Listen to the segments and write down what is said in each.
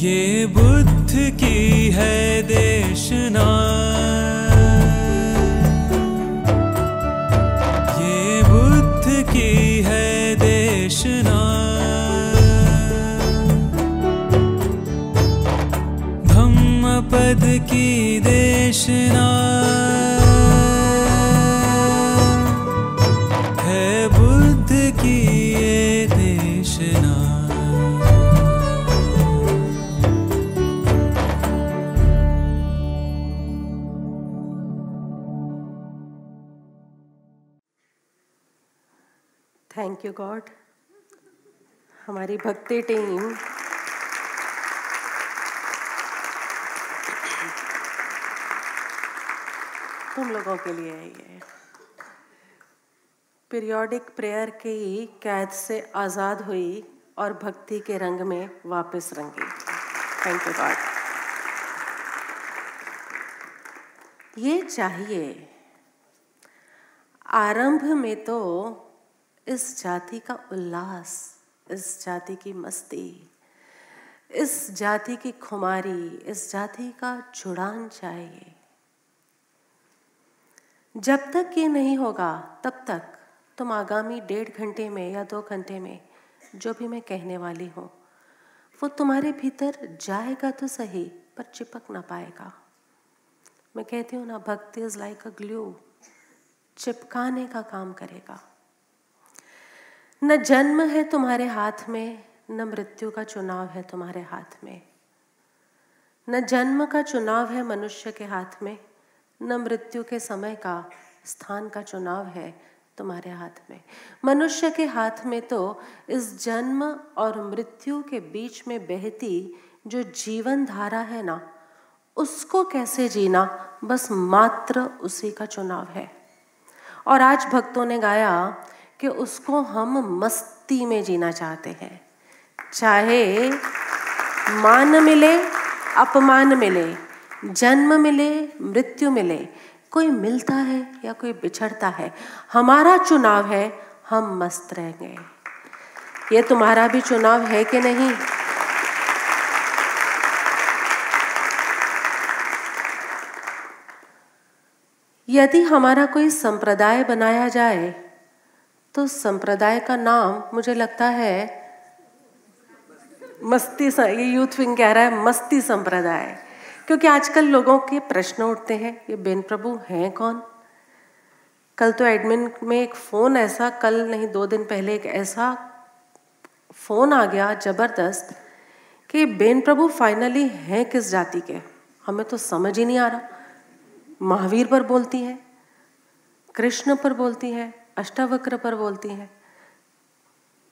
ये बुद्ध की है देशना। ये बुद्ध की है देशना। धम्म पद की देशना यू गॉड हमारी भक्ति टीम तुम लोगों के लिए है ये। पीरियोडिक प्रेयर की कैद से आज़ाद हुई और भक्ति के रंग में वापस रंगी। थैंक यू गॉड ये चाहिए। आरंभ में तो इस जाति का उल्लास, इस जाति की मस्ती, इस जाति की खुमारी, इस जाति का जुड़ान चाहिए। जब तक ये नहीं होगा, तब तक तुम आगामी डेढ़ घंटे में या दो घंटे में जो भी मैं कहने वाली हूँ, वो तुम्हारे भीतर जाएगा तो सही, पर चिपक ना पाएगा। मैं कहती हूँ ना, भक्ति इज़ लाइक अ ग्लू चिपकाने का काम करेगा। न जन्म है तुम्हारे हाथ में, न मृत्यु का चुनाव है तुम्हारे हाथ में। न जन्म का चुनाव है मनुष्य के हाथ में, न मृत्यु के समय का स्थान का चुनाव है तुम्हारे हाथ में। मनुष्य के हाथ में तो इस जन्म और मृत्यु के बीच में बहती जो जीवन धारा है ना, उसको कैसे जीना? बस मात्र उसी का चुनाव है। और आज भक्तों ने गाया कि उसको हम मस्ती में जीना चाहते हैं। चाहे मान मिले, अपमान मिले, जन्म मिले, मृत्यु मिले, कोई मिलता है या कोई बिछड़ता है, हमारा चुनाव है, हम मस्त रहेंगे। ये तुम्हारा भी चुनाव है कि नहीं? यदि हमारा कोई संप्रदाय बनाया जाए तो संप्रदाय का नाम मुझे लगता है मस्ती ये यूथ विंग कह रहा है मस्ती संप्रदाय। क्योंकि आजकल लोगों के प्रश्न उठते हैं, ये बेन प्रभु हैं कौन? कल तो एडमिन में एक फ़ोन ऐसा, कल नहीं, दो दिन पहले एक ऐसा फ़ोन आ गया ज़बरदस्त कि बेन प्रभु फाइनली हैं किस जाति के? हमें तो समझ ही नहीं आ रहा। महावीर पर बोलती हैं, कृष्ण पर बोलती हैं अष्टावक्र पर बोलती हैं।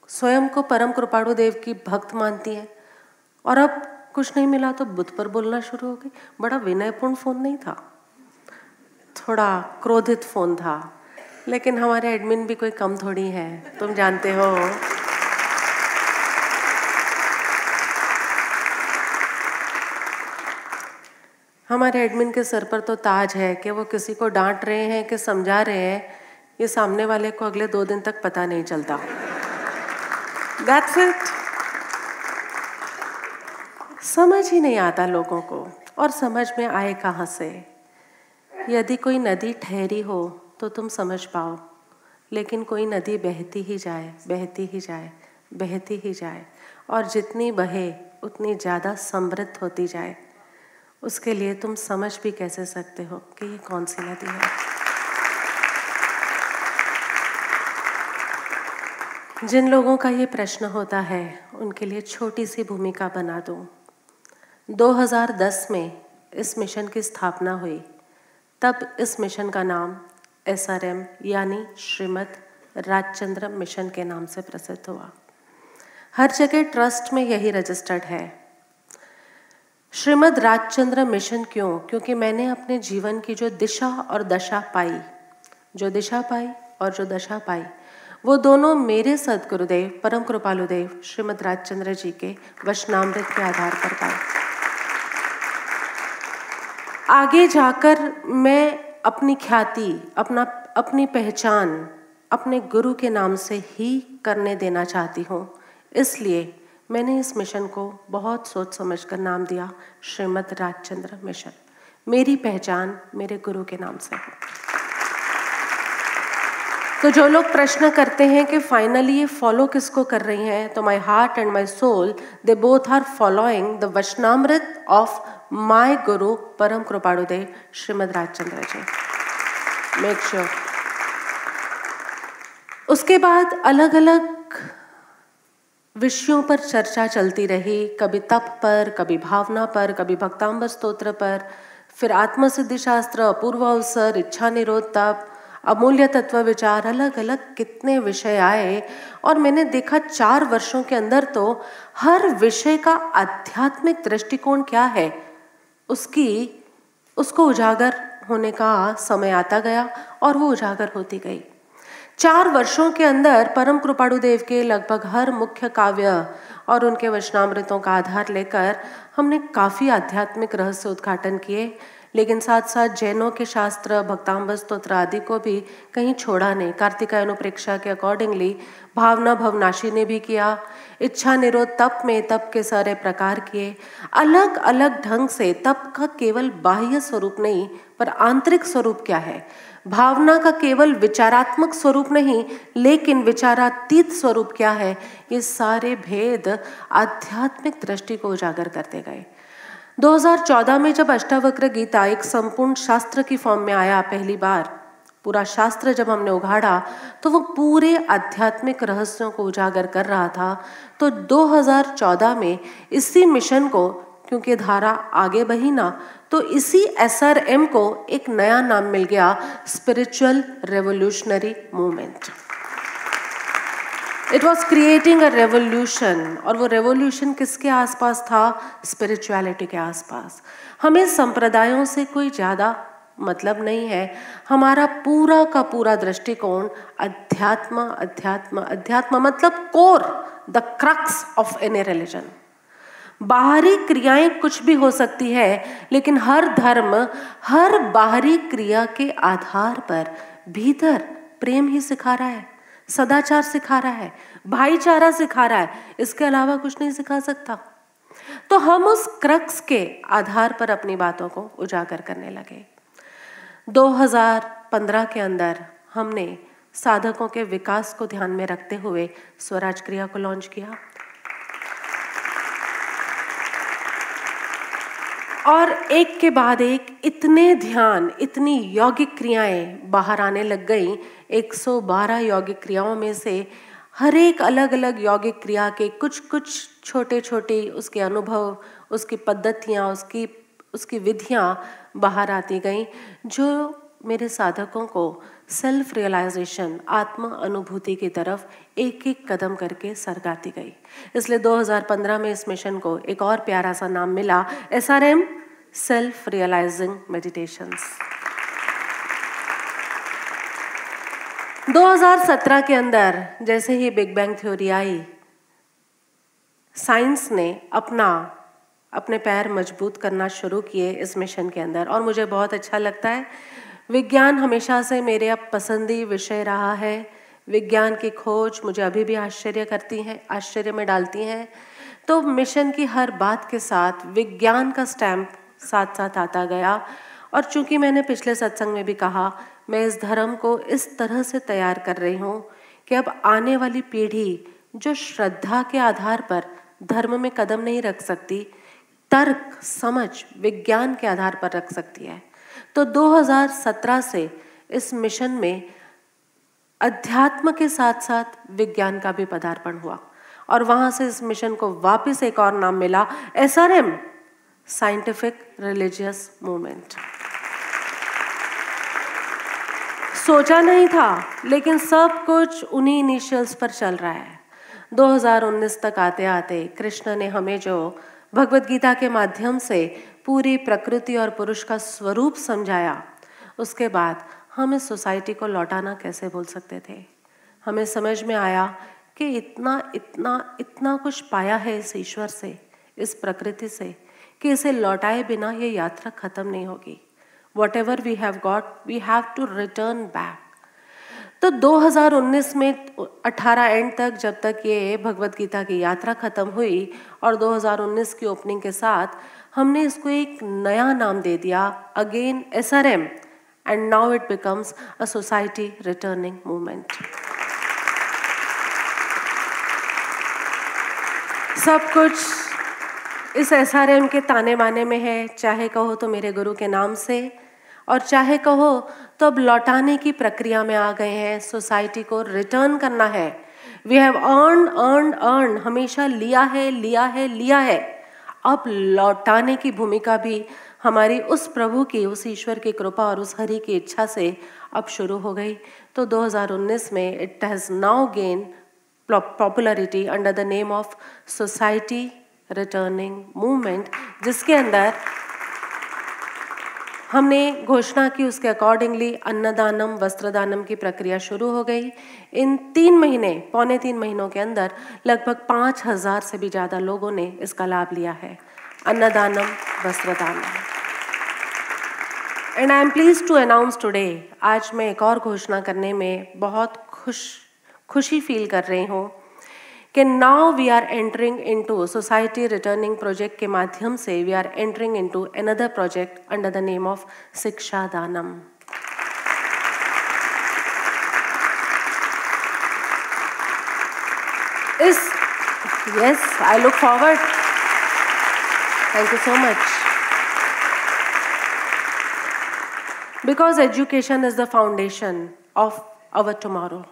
स्वयं को परम कृपाणु देव की भक्त मानती हैं। और अब कुछ नहीं मिला तो बुद्ध पर बोलना शुरू हो गई। बड़ा विनयपूर्ण फ़ोन नहीं था? थोड़ा क्रोधित फ़ोन था। लेकिन हमारे एडमिन भी कोई कम थोड़ी है। तुम जानते हो। हमारे एडमिन के सर पर तो ताज है कि वो किसी को डांट रहे हैं कि समझा रहे हैं। ये सामने वाले को अगले दो दिन तक पता नहीं चलता। दैट्स इट समझ ही नहीं आता लोगों को, और समझ में आए कहाँ से? यदि कोई नदी ठहरी हो तो तुम समझ पाओ। लेकिन कोई नदी बहती ही जाए, बहती ही जाए, बहती ही जाए, और जितनी बहे, उतनी ज़्यादा समृद्ध होती जाए। उसके लिए तुम समझ भी कैसे सकते हो कि ये कौन सी नदी है? जिन लोगों का ये प्रश्न होता है, उनके लिए छोटी सी भूमिका बना दूँ। 2010 में इस मिशन की स्थापना हुई। तब इस मिशन का नाम एस आर एम यानी श्रीमद राजचंद्र मिशन के नाम से प्रसिद्ध हुआ। हर जगह ट्रस्ट में यही रजिस्टर्ड है। श्रीमद राजचंद्र मिशन क्यों? क्योंकि मैंने अपने जीवन की जो दिशा और दशा पाई, जो दिशा पाई और जो दशा पाई वो दोनों मेरे सदगुरुदेव, परम कृपालुदेव, श्रीमद राजचंद्र जी के वचनामृत के आधार पर पाए आगे जाकर मैं अपनी ख्याति, अपना, अपनी पहचान, अपने गुरु के नाम से ही करने देना चाहती हूँ। इसलिए मैंने इस मिशन को बहुत सोच समझ कर नाम दिया, श्रीमद राजचंद्र मिशन। मेरी पहचान मेरे गुरु के नाम से है। तो जो लोग प्रश्न करते हैं कि फाइनली ये फॉलो किसको कर रही हैं तो my heart and my soul they both are following the Vachanamrut of my guru Param Krupaludev Shrimad Rajchandra ji make sure उसके बाद अलग अलग विषयों पर चर्चा चलती रही, कभी तप पर, कभी भावना पर, कभी भक्तांबर स्तोत्र पर। फिर आत्मसिद्धि शास्त्र अपूर्व अवसर इच्छा निरोध तप अमूल्य तत्व विचार अलग अलग कितने विषय आए और मैंने देखा चार वर्षों के अंदर तो हर विषय का आध्यात्मिक दृष्टिकोण क्या है, उसकी, उसको उजागर होने का समय आता गया और वो उजागर होती गई। चार वर्षों के अंदर परम कृपाणु देव के लगभग हर मुख्य काव्य और उनके वचनामृतों का आधार लेकर हमने काफ़ी आध्यात्मिक रहस्य उद्घाटन किए। लेकिन साथ साथ जैनों के शास्त्र भक्तांब स्त्रोत्र आदि को भी कहीं छोड़ा नहीं। कार्तिका अनुप्रेक्षा के अकॉर्डिंगली भावना भवनाशी ने भी किया। इच्छा निरोध तप में तप के सारे प्रकार किए। अलग अलग ढंग से तप का केवल बाह्य स्वरूप नहीं, पर आंतरिक स्वरूप क्या है? भावना का केवल विचारात्मक स्वरूप नहीं, लेकिन विचारातीत स्वरूप क्या है? ये सारे भेद आध्यात्मिक दृष्टि को उजागर करते गए। 2014 में जब अष्टावक्र गीता एक संपूर्ण शास्त्र की फॉर्म में आया पहली बार, पूरा शास्त्र जब हमने उघाड़ा तो वो पूरे आध्यात्मिक रहस्यों को उजागर कर रहा था। तो 2014 में इसी मिशन को, क्योंकि धारा आगे बही ना तो इसी एसआरएम को एक नया नाम मिल गया spiritual revolutionary movement it was creating a revolution और वो रेवोल्यूशन किसके आसपास था? स्पिरिचुअलिटी के आसपास। हमें संप्रदायों से कोई ज़्यादा मतलब नहीं है। हमारा पूरा का पूरा दृष्टिकोण अध्यात्म अध्यात्म अध्यात्म मतलब core the crux of any religion बाहरी क्रियाएँ कुछ भी हो सकती है, लेकिन हर धर्म, हर बाहरी क्रिया के आधार पर भीतर प्रेम ही सिखा रहा है। सदाचार सिखा रहा है, भाईचारा सिखा रहा है, इसके अलावा कुछ नहीं सिखा सकता। तो हम उस क्रक्स के आधार पर अपनी बातों को उजागर करने लगे। 2015 के अंदर हमने साधकों के विकास को ध्यान में रखते हुए स्वराज क्रिया को लॉन्च किया। और एक के बाद एक इतने ध्यान, इतनी यौगिक क्रियाएँ बाहर आने लग गई 112 यौगिक क्रियाओं में से हर एक अलग अलग यौगिक क्रिया के कुछ कुछ छोटे छोटे उसके अनुभव, उसकी पद्धतियाँ, उसकी उसकी विधियाँ बाहर आती गई, जो मेरे साधकों को सेल्फ रियलाइजेशन आत्म अनुभूति की तरफ़ एक एक कदम करके सरगाती गई। इसलिए 2015 में इस मिशन को एक और प्यारा सा नाम मिला S R M self realizing meditations 2017 के अंदर जैसे ही बिग बैंग थ्योरी आई, साइंस ने अपना, अपने पैर मज़बूत करना शुरू किए इस मिशन के अंदर। और मुझे बहुत अच्छा लगता है, विज्ञान हमेशा से मेरे अब पसंदी विषय रहा है। विज्ञान की खोज मुझे अभी भी आश्चर्य करती हैं, आश्चर्य में डालती हैं। तो मिशन की हर बात के साथ विज्ञान का स्टैम्प साथ साथ आता गया। और चूँकि मैंने पिछले सत्संग में भी कहा मैं इस धर्म को इस तरह से तैयार कर रही हूँ कि अब आने वाली पीढ़ी जो श्रद्धा के आधार पर धर्म में कदम नहीं रख सकती, तर्क, समझ, विज्ञान के आधार पर रख सकती है। तो 2017 से इस मिशन में अध्यात्म के साथ साथ विज्ञान का भी पदार्पण हुआ और वहाँ से इस मिशन को वापस एक और नाम मिला S R M scientific religious movement सोचा नहीं था, लेकिन सब कुछ उन्हीं इनिशियल्स पर चल रहा है। 2019 तक आते आते कृष्ण ने हमें जो भगवत गीता के माध्यम से पूरी प्रकृति और पुरुष का स्वरूप समझाया, उसके बाद हम इस सोसाइटी को लौटाना कैसे बोल सकते थे? हमें समझ में आया कि इतना इतना इतना कुछ पाया है इस ईश्वर से, इस प्रकृति से, कि इसे लौटाए बिना ये यात्रा खत्म नहीं होगी। Whatever we have got we have to return back तो 2019 में 18 एंड तक, जब तक ये भगवत गीता की यात्रा खत्म हुई और 2019 की ओपनिंग के साथ हमने इसको एक नया नाम दे दिया again S R M and now it becomes a society returning movement सब कुछ इस एस आर एम के ताने बाने में है, चाहे कहो तो मेरे गुरु के नाम से। और चाहे कहो तो अब लौटाने की प्रक्रिया में आ गए हैं। सोसाइटी को रिटर्न करना है। We have earn earn earn हमेशा लिया है लिया है लिया है। अब लौटाने की भूमिका भी हमारी उस प्रभु की, उस ईश्वर की कृपा और उस हरि की इच्छा से अब शुरू हो गई। तो 2019 में it has now gain popularity under the name of society returning movement जिसके अंदर हमने घोषणा की उसके अकॉर्डिंगली अन्नदानम, वस्त्रदानम की प्रक्रिया शुरू हो गई। इन तीन महीने, पौने तीन महीनों के अंदर लगभग पाँच हज़ार से भी ज़्यादा लोगों ने इसका लाभ लिया है। अन्नदानम, वस्त्रदानम। And I am please to announce today आज मैं एक और घोषणा करने में बहुत खुश, खुशी फील कर रही हूँ। कि now we are entering into society returning project के माध्यम से we are entering into another project under the name of Shiksha Danam. इस yes I look forward thank you so much because education is the foundation of our tomorrow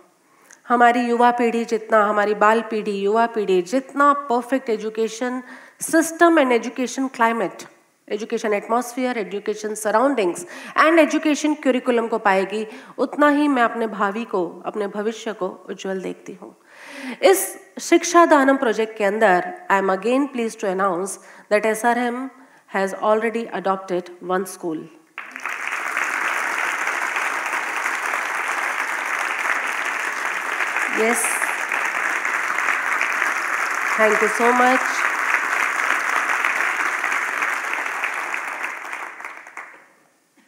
हमारी युवा पीढ़ी जितना, हमारी बाल पीढ़ी, युवा पीढ़ी, जितना perfect education system and education climate education atmosphere education surroundings and education curriculum को पाएगी, उतना ही मैं अपने भावी को, अपने भविष्य को उज्जवल देखती हूँ। इस शिक्षा दानम प्रोजेक्ट के अंदर I am again please to announce that S R M has already adopted one school Yes. Thank you so much.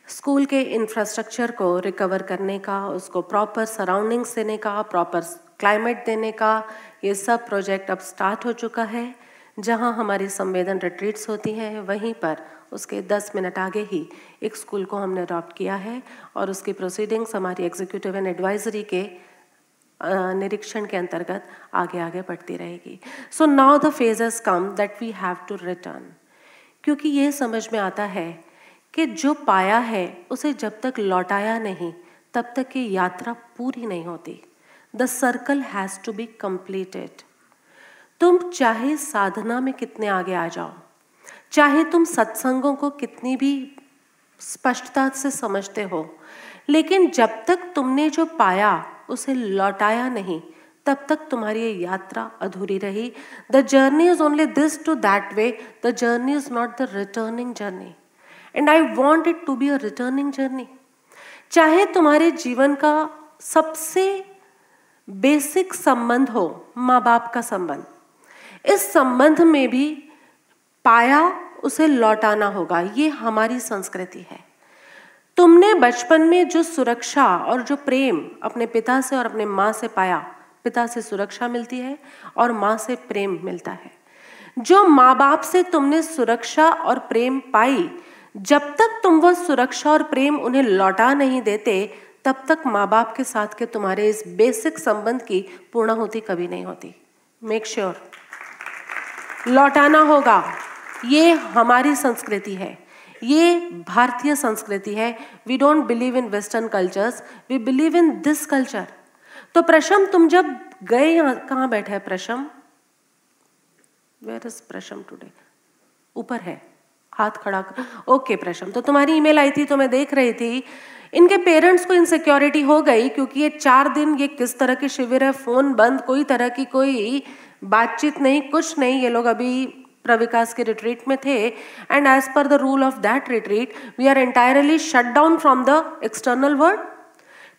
School के इंफ्रास्ट्रक्चर को रिकवर करने का, उसको प्रॉपर सराउंडिंग्स देने का प्रॉपर क्लाइमेट देने का, ये सब प्रोजेक्ट अब स्टार्ट हो चुका है जहाँ हमारी संवेदन रिट्रीट्स होती हैं, वहीं पर उसके 10 मिनट आगे ही एक स्कूल को हमने अडॉप्ट किया है और उसकी प्रोसीडिंग्स हमारी एग्जीक्यूटिव एंड एडवाइजरी के निरीक्षण के अंतर्गत आगे आगे बढ़ती रहेगी। So now the phases come that we have to return क्योंकि ये समझ में आता है कि जो पाया है, उसे जब तक लौटाया नहीं, तब तक ये यात्रा पूरी नहीं होती। The circle has to be completed तुम चाहे साधना में कितने आगे आ जाओ, चाहे तुम सत्संगों को कितनी भी स्पष्टता से समझते हो, लेकिन जब तक तुमने जो पाया उसे लौटाया नहीं। तब तक तुम्हारी ये यात्रा अधूरी रही। The journey is only this to that way the journey is not the returning journey and I want it to be a returning journey चाहे तुम्हारे जीवन का सबसे बेसिक संबंध हो माँ बाप का संबंध। इस संबंध में भी पाया उसे लौटाना होगा। ये हमारी संस्कृति है। तुमने बचपन में जो सुरक्षा और जो प्रेम अपने पिता से और अपने माँ से पाया, पिता से सुरक्षा मिलती है और माँ से प्रेम मिलता है। जो माँ बाप से तुमने सुरक्षा और प्रेम पाई, जब तक तुम वह सुरक्षा और प्रेम उन्हें लौटा नहीं देते, तब तक माँ बाप के साथ के तुम्हारे इस बेसिक संबंध की पूर्ण होती कभी नहीं होती। Make sure sure. लौटाना होगा। ये हमारी संस्कृति है। ये भारतीय संस्कृति है। We don't believe in western cultures we believe in this culture तो प्रशम, तुम जब गए यहाँ, कहाँ बैठे है Prasham? Where is Prasham today ऊपर है। हाथ खड़ा कर। ओके प्रशम तो तुम्हारी ईमेल आई थी तो मैं देख रही थी। इनके पेरेंट्स को इनसिक्योरिटी हो गई, क्योंकि ये चार दिन ये किस तरह के शिविर है फ़ोन बंद, कोई तरह की कोई बातचीत नहीं, कुछ नहीं। ये लोग अभी प्रविकास के रिट्रीट में थे and as per the rule of that retreat we are entirely shut down from the external world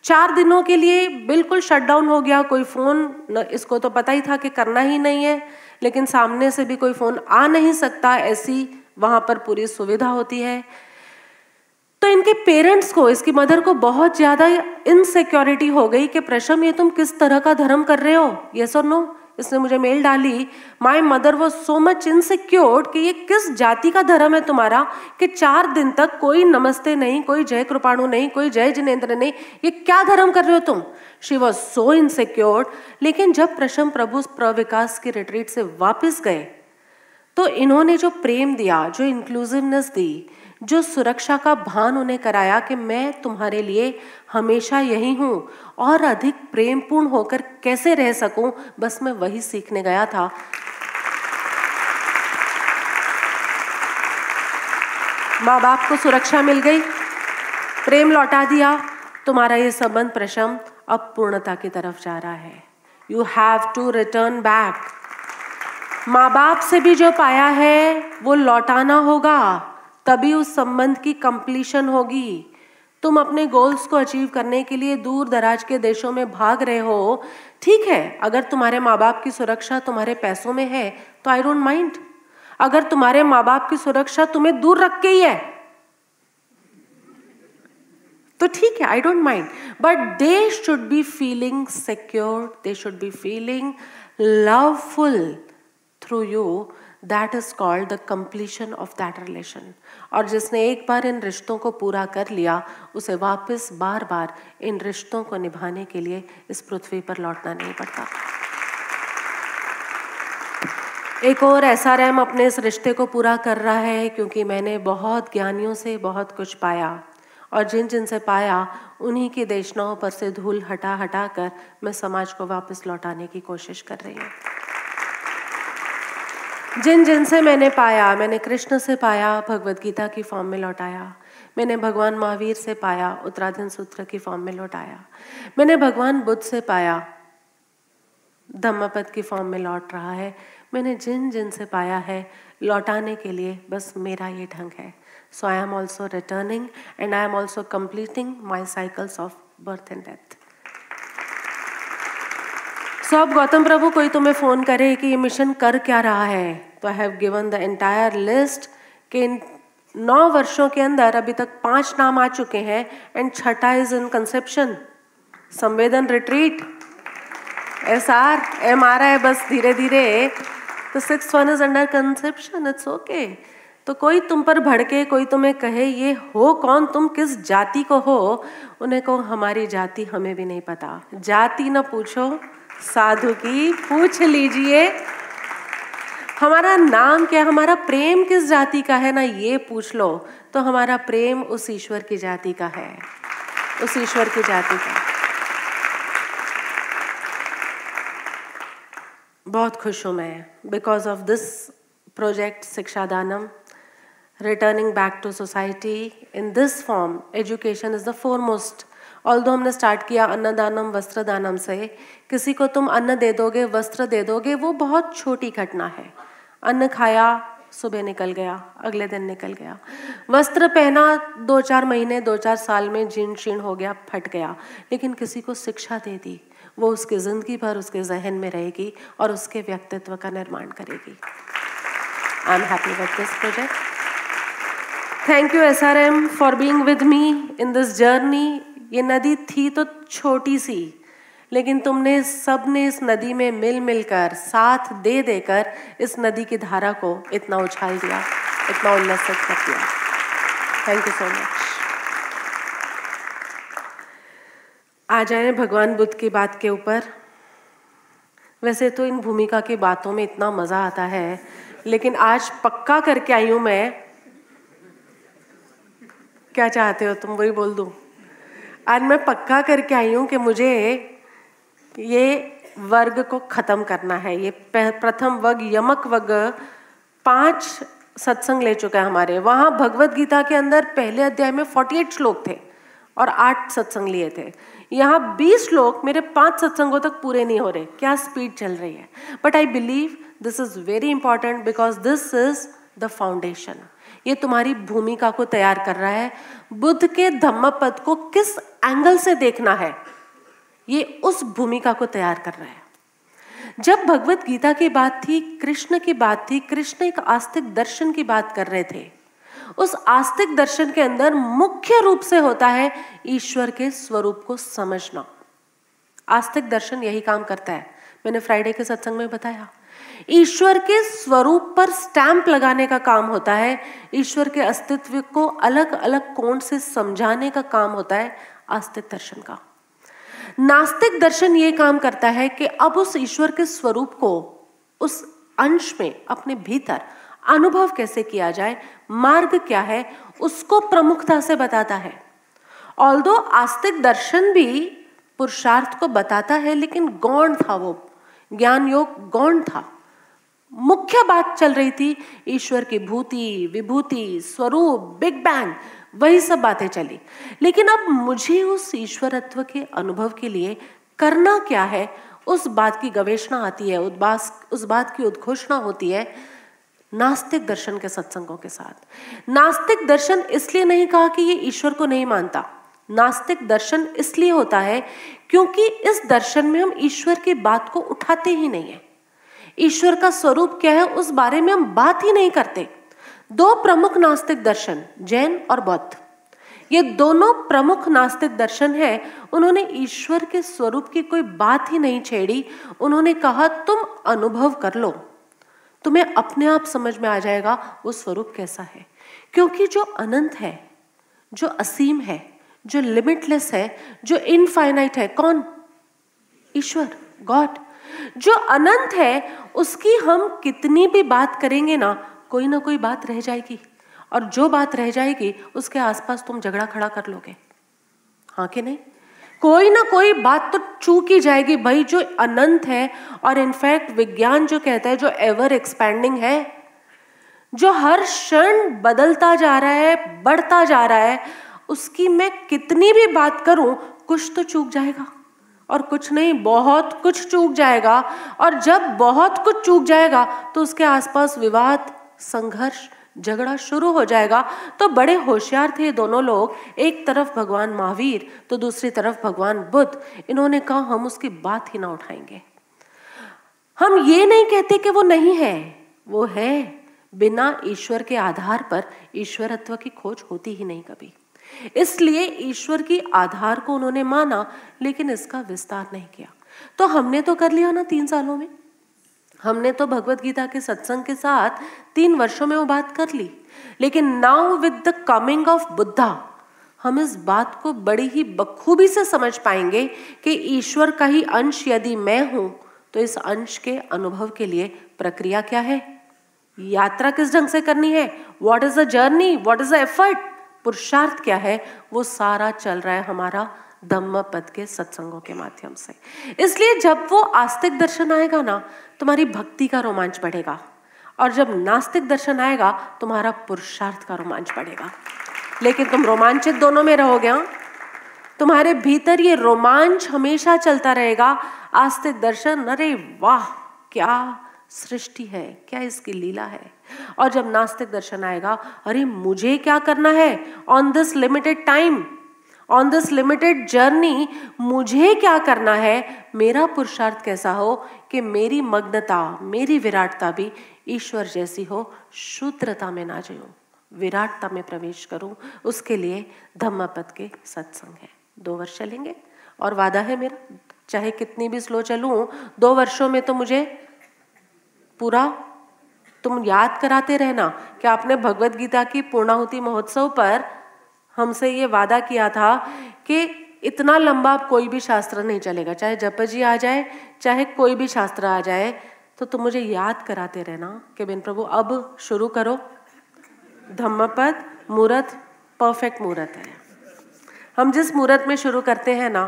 चार दिनों के लिए बिल्कुल शट डाउन हो गया, कोई फ़ोन इसको तो पता ही था कि करना ही नहीं है, लेकिन सामने से भी कोई फ़ोन आ नहीं सकता, ऐसी वहाँ पर पूरी सुविधा होती है। तो इनके पेरेंट्स को, इसकी मदर को बहुत ज़्यादा इनसिक्योरिटी हो गई कि, प्रशम, ये तुम किस तरह का धर्म कर रहे हो? ये सर नो इसने मुझे मेल डाली my mother was so much insecure कि ये किस जाति का धर्म है तुम्हारा कि चार दिन तक कोई नमस्ते नहीं, कोई जय कृपाणु नहीं, कोई जय जिनेन्द्र नहीं, ये क्या धर्म कर रहे हो तुम? शी वॉज़ सो इनसिक्योर लेकिन जब प्रशम प्रभु प्रविकास के रिट्रीट से वापस गए तो इन्होंने जो प्रेम दिया, जो इंक्लूसिवनेस दी जो सुरक्षा का भान उन्हें कराया कि मैं तुम्हारे लिए हमेशा यही हूँ और अधिक प्रेमपूर्ण होकर कैसे रह सकूँ? बस मैं वही सीखने गया था। माँ बाप को सुरक्षा मिल गई। प्रेम लौटा दिया। तुम्हारा ये संबंध प्रशम अब पूर्णता की तरफ़ जा रहा है। You have to return back माँ बाप से भी जो पाया है, वो लौटाना होगा। तभी उस संबंध की कंप्लीशन होगी। तुम अपने गोल्स को अचीव करने के लिए दूर दराज के देशों में भाग रहे हो। ठीक है, अगर तुम्हारे माँ बाप की सुरक्षा तुम्हारे पैसों में है तो आई डोंट माइंड अगर तुम्हारे माँ बाप की सुरक्षा तुम्हें दूर रख के ही है तो ठीक है I don't mind but they should be feeling secure they should be feeling loveful through you that is called the completion of that relation और जिसने एक बार इन रिश्तों को पूरा कर लिया, उसे वापस बार बार इन रिश्तों को निभाने के लिए इस पृथ्वी पर लौटना नहीं पड़ता। एक और ऐसा रैम अपने इस रिश्ते को पूरा कर रहा है क्योंकि मैंने बहुत ज्ञानियों से बहुत कुछ पाया और जिन जिन से पाया, उन्हीं की देशनाओं पर से धूल हटा हटा कर मैं समाज को वापस लौटाने की कोशिश कर रही हूँ। जिन जिन से मैंने पाया, मैंने कृष्ण से पाया, भगवत गीता की फॉर्म में लौटाया। मैंने भगवान महावीर से पाया, उत्तराधन सूत्र की फॉर्म में लौटाया। मैंने भगवान बुद्ध से पाया, धम्मपद की फॉर्म में लौट रहा है। मैंने जिन जिन से पाया है, लौटाने के लिए बस मेरा ये ढंग है। So I am also returning and I am also completing my cycles of birth and death so अब गौतम प्रभु कोई तुम्हें फ़ोन करे कि ये मिशन कर क्या रहा है? तो I have given the entire list कि इन नौ वर्षों के अंदर अभी तक पाँच नाम आ चुके हैं एंड छठा is in conception Samvedan retreat S R M आ रहा है बस धीरे धीरे तो six one is under conception it's okay तो कोई तुम पर भड़के, कोई तुम्हें कहे, ये हो कौन? तुम किस जाति को हो? उन्हें कहो, हमारी जाति हमें भी नहीं पता। जाति न पूछो साधु की, पूछ लीजिए। हमारा नाम क्या, हमारा प्रेम किस जाति का है ना, ये पूछ लो। तो हमारा प्रेम उस ईश्वर की जाति का है। उस ईश्वर की जाति का। बहुत खुश हूँ मैं। Because of this project Shiksha Danam returning back to society in this form education is the foremost although हमने स्टार्ट किया अन्नदानम वस्त्र दानम से, किसी को तुम अन्न दे दोगे, वस्त्र दे दोगे, वो बहुत छोटी घटना है। अन्न खाया, सुबह निकल गया, अगले दिन निकल गया। वस्त्र पहना दो चार महीने दो चार साल में जीर्ण शीर्ण हो गया, फट गया। लेकिन किसी को शिक्षा दे दी, वो उसकी ज़िंदगी भर उसके जहन में रहेगी और उसके व्यक्तित्व का निर्माण करेगी। I am happy with this project thank you S R M for being with me in this journey ये नदी थी तो छोटी सी, लेकिन तुमने सबने इस नदी में मिल मिलकर साथ दे देकर इस नदी की धारा को इतना उछाल दिया, इतना उल्लसित कर दिया। थैंक यू सो मच आ जाए भगवान बुद्ध की बात के ऊपर। वैसे तो इन भूमिका की बातों में इतना मज़ा आता है, लेकिन आज पक्का करके आई हूँ मैं। क्या चाहते हो? तुम वही बोल दू। आज मैं पक्का करके आई हूँ कि मुझे ये वर्ग को ख़त्म करना है। ये प्रथम वर्ग, यमक वर्ग पाँच सत्संग ले चुका है हमारे। वहाँ भगवत गीता के अंदर पहले अध्याय में 48 श्लोक थे और आठ सत्संग लिए थे। यहाँ 20 श्लोक मेरे पाँच सत्संगों तक पूरे नहीं हो रहे। क्या स्पीड चल रही है? But I believe this is very important because this is the foundation ये तुम्हारी भूमिका को तैयार कर रहा है। बुद्ध के धम्म पद को किस एंगल से देखना है, ये उस भूमिका को तैयार कर रहा है। जब भगवत गीता की बात थी, कृष्ण की बात थी, कृष्ण एक आस्तिक दर्शन की बात कर रहे थे। उस आस्तिक दर्शन के अंदर मुख्य रूप से होता है ईश्वर के स्वरूप को समझना। आस्तिक दर्शन यही काम करता है। मैंने फ्राइडे के सत्संग में बताया। ईश्वर के स्वरूप पर स्टैंप लगाने का काम होता है। ईश्वर के अस्तित्व को अलग अलग कोण से समझाने का काम होता है आस्तिक दर्शन का। नास्तिक दर्शन ये काम करता है कि अब उस ईश्वर के स्वरूप को उस अंश में अपने भीतर अनुभव कैसे किया जाए, मार्ग क्या है, उसको प्रमुखता से बताता है। ऑल्दो आस्तिक दर्शन भी पुरुषार्थ को बताता है, लेकिन गौण था वो। ज्ञान योग गौण था। मुख्य बात चल रही थी, ईश्वर की भूति, विभूति, स्वरूप, बिग बैंग, वही सब बातें चली। लेकिन अब मुझे उस ईश्वरत्व के अनुभव के लिए करना क्या है? उस बात की गवेषणा आती है उद्बास उस बात की उद्घोषणा होती है नास्तिक दर्शन के सत्संगों के साथ। नास्तिक दर्शन इसलिए नहीं कहा कि ये ईश्वर को नहीं मानता। नास्तिक दर्शन इसलिए होता है क्योंकि इस दर्शन में हम ईश्वर की बात को उठाते ही नहीं है। ईश्वर का स्वरूप क्या है, उस बारे में हम बात ही नहीं करते। दो प्रमुख नास्तिक दर्शन, जैन और बौद्ध। ये दोनों प्रमुख नास्तिक दर्शन है। उन्होंने ईश्वर के स्वरूप की कोई बात ही नहीं छेड़ी। उन्होंने कहा, तुम अनुभव कर लो। तुम्हें अपने आप समझ में आ जाएगा, वो स्वरूप कैसा है। क्योंकि जो अनंत है, जो असीम है, जो लिमिटलेस है, जो इनफाइनाइट है, कौन? ईश्वर गॉड जो अनंत है, उसकी हम कितनी भी बात करेंगे ना, कोई ना कोई बात रह जाएगी। और जो बात रह जाएगी, उसके आसपास तुम झगड़ा खड़ा कर लोगे। हाँ कि नहीं? कोई ना कोई बात तो चूक ही जाएगी भाई, जो अनंत है और इनफैक्ट विज्ञान जो कहता है, जो एवर एक्सपैंडिंग है, जो हर क्षण बदलता जा रहा है, बढ़ता जा रहा है, उसकी मैं कितनी भी बात करूँ, कुछ तो चूक जाएगा। और कुछ नहीं, बहुत कुछ चूक जाएगा। और जब बहुत कुछ चूक जाएगा तो उसके आसपास विवाद, संघर्ष, झगड़ा शुरू हो जाएगा। तो बड़े होशियार थे दोनों लोग। एक तरफ़ भगवान महावीर तो दूसरी तरफ़ भगवान बुद्ध। इन्होंने कहा, हम उसकी बात ही ना उठाएँगे। हम ये नहीं कहते कि वो नहीं है। वो है बिना ईश्वर के आधार पर ईश्वरत्व की खोज होती ही नहीं कभी। इसलिए ईश्वर की आधार को उन्होंने माना, लेकिन इसका विस्तार नहीं किया। तो हमने तो कर लिया ना तीन सालों में। हमने तो भगवत गीता के सत्संग के साथ तीन वर्षों में वो बात कर ली। लेकिन now with the coming of Buddha हम इस बात को बड़ी ही बखूबी से समझ पाएँगे कि ईश्वर का ही अंश यदि मैं हूँ तो इस अंश के अनुभव के लिए प्रक्रिया क्या है? यात्रा किस ढंग से करनी है? What is the journey what is the effort पुरुषार्थ क्या है, वो सारा चल रहा है हमारा धम्म पद के सत्संगों के माध्यम से। इसलिए जब वो आस्तिक दर्शन आएगा ना, तुम्हारी भक्ति का रोमांच बढ़ेगा। और जब नास्तिक दर्शन आएगा, तुम्हारा पुरुषार्थ का रोमांच बढ़ेगा। लेकिन तुम रोमांचित दोनों में रहोगे हाँ? तुम्हारे भीतर ये रोमांच हमेशा चलता रहेगा। आस्तिक दर्शन, अरे वाह, क्या सृष्टि है, क्या इसकी लीला है। और जब नास्तिक दर्शन आएगा, अरे मुझे क्या करना है? On this limited time on this limited journey मुझे क्या करना है? मेरा पुरुषार्थ कैसा हो कि मेरी मग्नता, मेरी विराटता भी ईश्वर जैसी हो, शूद्रता में ना जाऊँ, विराटता में प्रवेश करूँ, उसके लिए धम्मपद के सत्संग है। दो वर्ष चलेंगे, और वादा है मेरा, चाहे कितनी भी स्लो चलूँ, दो वर्षों में तो मुझे पूरा तुम याद कराते रहना कि आपने भगवत गीता की पूर्णाहुति महोत्सव पर हमसे ये वादा किया था कि इतना लंबा कोई भी शास्त्र नहीं चलेगा। चाहे जप जी आ जाए, चाहे कोई भी शास्त्र आ जाए तो तुम मुझे याद कराते रहना कि बिन प्रभु, अब शुरू करो। धम्मपद, मूर्त परफेक्ट मुहूर्त है। हम जिस मुहूर्त में शुरू करते हैं ना,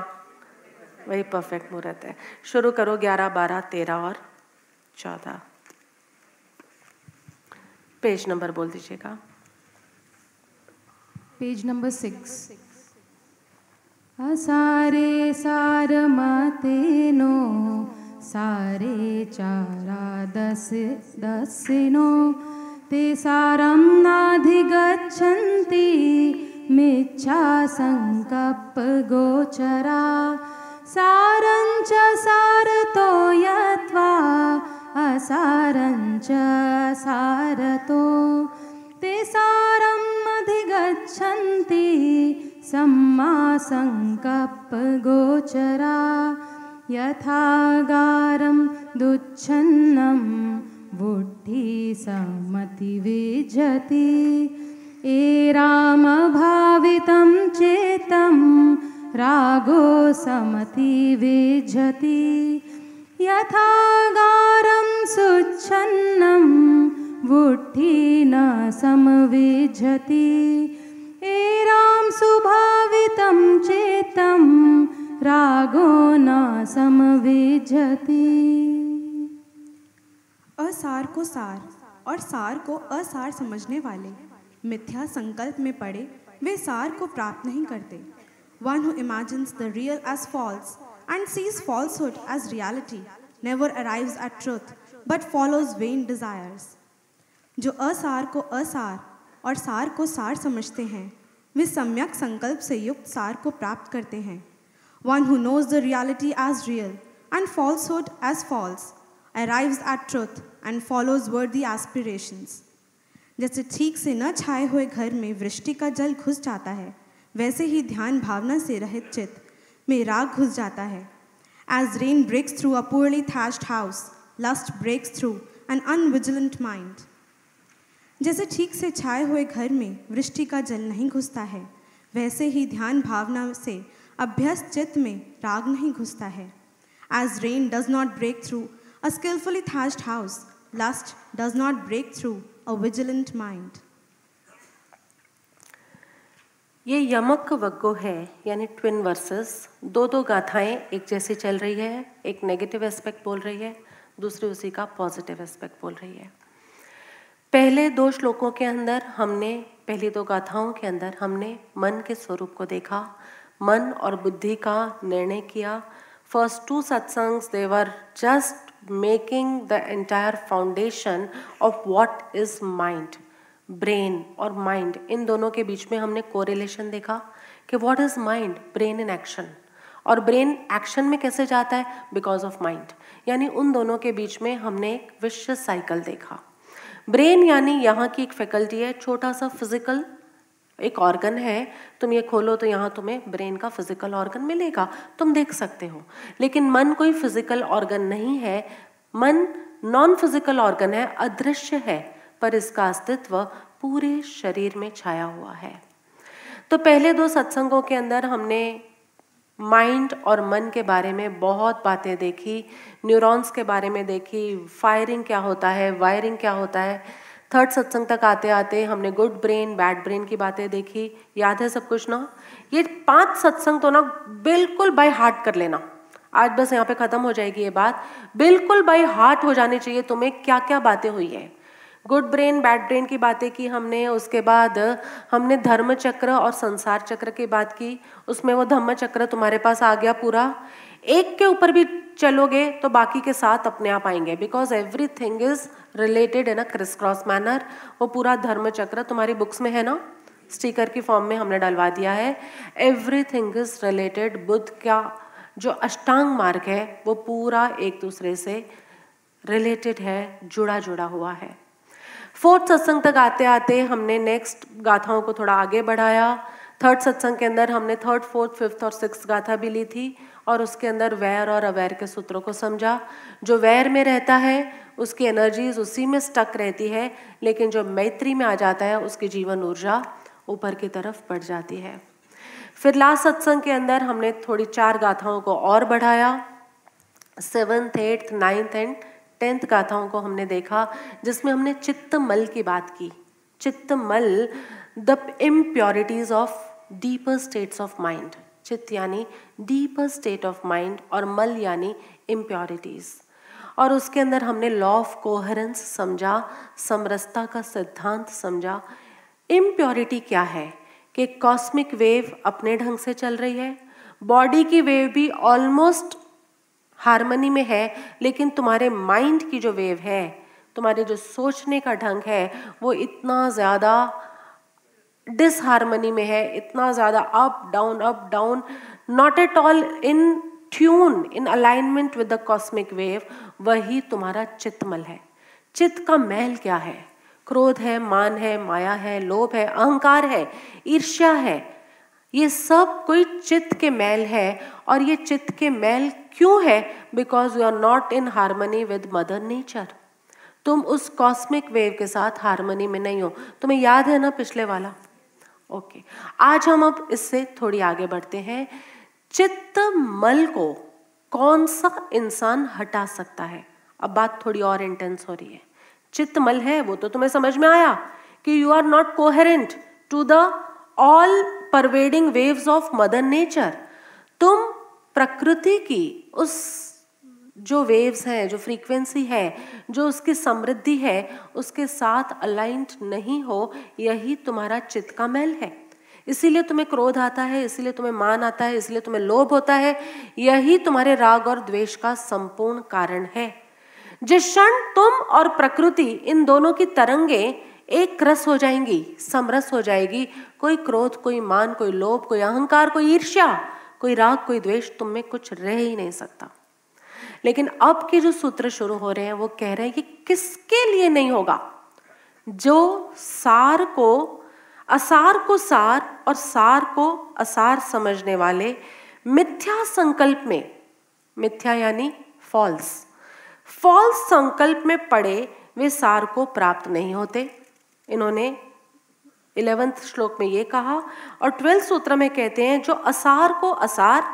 वही परफेक्ट मुहूर्त है। शुरू करो ग्यारह, बारह, तेरह और चौदह। पेज नंबर बोल दीजिएगा। Page number six. असारे सार मतेनो सारे चारा दस दसिनो ते सारं नाधिगच्छन्ति मिच्छा सङ्कप्प गोचरा। सारञ्च सारतो यत्वा असारञ्च सारतो। ते सारं सम्मा सङ्कप्पगोचरा। यथागारं दुच्छन्नं बुद्धि समतिविजति ए रामभावितं चेतं रागो समतिविजति यथागारं सुच्छन्नं न समविजति। एरां सुभावितं चेतं रागो न समविजति। असार को सार और सार को असार समझने वाले मिथ्या संकल्प में पड़े, वे सार को प्राप्त नहीं करते। One who imagines the real as false and sees falsehood as reality never arrives at truth but follows vain desires जो असार को असार और सार को सार समझते हैं, वे सम्यक संकल्प से युक्त सार को प्राप्त करते हैं one who knows the reality as real and falsehood as false arrives at truth and follows worthy aspirations. जैसे ठीक से न छाए हुए घर में वृष्टि का जल घुस जाता है, वैसे ही ध्यान भावना से रहित चित्त में राग घुस जाता है। As rain breaks through a poorly thatched house lust breaks through an unvigilant mind जैसे ठीक से छाए हुए घर में वृष्टि का जल नहीं घुसता है, वैसे ही ध्यान भावना से अभ्यस्त चित्त में राग नहीं घुसता है। As rain does not break through a skillfully thatched house lust does not break through a vigilant mind. ये यमक वग्गो है, यानी ट्विन वर्सेस दो दो गाथाएँ एक जैसी चल रही है, एक नेगेटिव एस्पेक्ट बोल रही है, दूसरी उसी का पॉजिटिव एस्पेक्ट बोल रही है। पहले दो श्लोकों के अंदर हमने, पहली दो गाथाओं के अंदर हमने मन के स्वरूप को देखा। मन और बुद्धि का निर्णय किया। First two satsangs they were just making the entire foundation of what is mind brain और माइंड इन दोनों के बीच में हमने कोरिलेशन देखा कि what is mind brain in action और ब्रेन एक्शन में कैसे जाता है? बिकॉज़ ऑफ़ माइंड यानी उन दोनों के बीच में हमने एक विश्व साइकिल देखा। ब्रेन यानी यहाँ की एक फैकल्टी है, छोटा सा फ़िज़िकल एक ऑर्गन है। तुम ये खोलो तो यहाँ तुम्हें ब्रेन का फ़िज़िकल ऑर्गन मिलेगा। तुम देख सकते हो। लेकिन मन कोई फ़िज़िकल ऑर्गन नहीं है। मन नॉन फ़िज़िकल ऑर्गन है, अदृश्य है। पर इसका अस्तित्व पूरे शरीर में छाया हुआ है। तो पहले दो सत्संगों के अंदर हमने माइंड और मन के बारे में बहुत बातें देखी न्यूरॉन्स के बारे में देखी फायरिंग क्या होता है वायरिंग क्या होता है। थर्ड सत्संग तक आते आते हमने गुड ब्रेन बैड ब्रेन की बातें देखी। याद है सब कुछ ना? ये पाँच सत्संग तो ना बिल्कुल बाय हार्ट कर लेना। आज बस यहाँ पे ख़त्म हो जाएगी ये बात। बिल्कुल बाय हार्ट हो जानी चाहिए, तुम्हें क्या क्या बातें हुई है। गुड ब्रेन, बैड ब्रेन की बातें की हमने, उसके बाद हमने धर्म चक्र और संसार चक्र की बात की, उसमें वो धम्म चक्र तुम्हारे पास आ गया पूरा। एक के ऊपर भी चलोगे तो बाकी के साथ अपने आप आएँगे because every thing is related in a criss cross manner वो पूरा धर्म चक्र तुम्हारी बुक्स में है ना? स्टिकर की फॉर्म में हमने डलवा दिया है। Every thing is related Buddha क्या जो अष्टांग मार्ग है, वो पूरा एक दूसरे से रिलेटेड है जुड़ा जुड़ा हुआ है। फोर्थ सत्संग तक आते आते हमने नेक्स्ट गाथाओं को थोड़ा आगे बढ़ाया। थर्ड सत्संग के अंदर हमने थर्ड फोर्थ फिफ्थ और सिक्स गाथा भी ली थी और उसके अंदर वैर और अवैर के सूत्रों को समझा। जो वैर में रहता है, उसकी एनर्जीज उसी में स्टक रहती है, लेकिन जो मैत्री में आ जाता है, उसकी जीवन ऊर्जा ऊपर की तरफ़ बढ़ जाती है। फिर लास्ट सत्संग के अंदर हमने थोड़ी चार गाथाओं को और बढ़ाया। Seventh eighth ninth and tenth गाथाओं को हमने देखा, जिसमें हमने चित्तमल की बात की। चित्तमल the impurities of deeper states of mind चित्त यानी डीपर स्टेट ऑफ़ माइंड और मल यानी इम्प्योरिटीज और उसके अंदर हमने लॉ ऑफ़ कोहरेंस समझा, समरसता का सिद्धांत समझा। इम्प्योरिटी क्या है? कि कॉस्मिक वेव अपने ढंग से चल रही है। बॉडी की वेव भी ऑलमोस्ट हारमोनी में है, लेकिन तुम्हारे माइंड की जो वेव है, तुम्हारे जो सोचने का ढंग है, वो इतना ज़्यादा डिसहारमनी में है, इतना ज़्यादा up down up down not at all in tune in alignment with the cosmic wave वही तुम्हारा चित्तमल है। चित्त का महल क्या है? क्रोध है, मान है, माया है, लोभ है, अहंकार है, ईर्ष्या है। ये सब कोई चित्त के मैल है, और ये चित्त के मैल क्यों है? Because you are not in harmony with mother nature तुम उस कॉस्मिक वेव के साथ हारमोनी में नहीं हो। तुम्हें याद है ना पिछले वाला? Okay okay. आज हम अब इससे थोड़ी आगे बढ़ते हैं। चित्त मल को कौन सा इंसान हटा सकता है? अब बात थोड़ी और इंटेंस हो रही है। चित्त मल है, वो तो तुम्हें समझ में आया कि you are not coherent to the all pervading waves of mother nature तुम प्रकृति की उस जो वेव्स हैं, जो फ्रीक्वेंसी है, जो उसकी समृद्धि है, उसके साथ अलाइंट नहीं हो, यही तुम्हारा चित्त का मैल है। इसीलिए तुम्हें क्रोध आता है, इसीलिए तुम्हें मान आता है, इसलिए तुम्हें लोभ होता है, यही तुम्हारे राग और द्वेष का संपूर्ण कारण है। जिस क्षण तुम और प्रकृति इन दोनों की तरंगे एक रस हो जाएँगी, समरस हो जाएगी, कोई क्रोध, कोई मान, कोई लोभ, कोई अहंकार, कोई ईर्ष्या कोई राग, कोई द्वेष तुम में कुछ रह ही नहीं सकता। लेकिन अब के जो सूत्र शुरू हो रहे हैं, वो कह रहे हैं कि किसके लिए नहीं होगा? जो सार को, असार को सार और सार को असार समझने वाले मिथ्या संकल्प में, मिथ्या यानी फॉल्स फॉल्स संकल्प में पड़े वे सार को प्राप्त नहीं होते। इन्होंने इलेवेंथ श्लोक में ये कहा, और ट्वेल्थ सूत्र में कहते हैं, जो असार को असार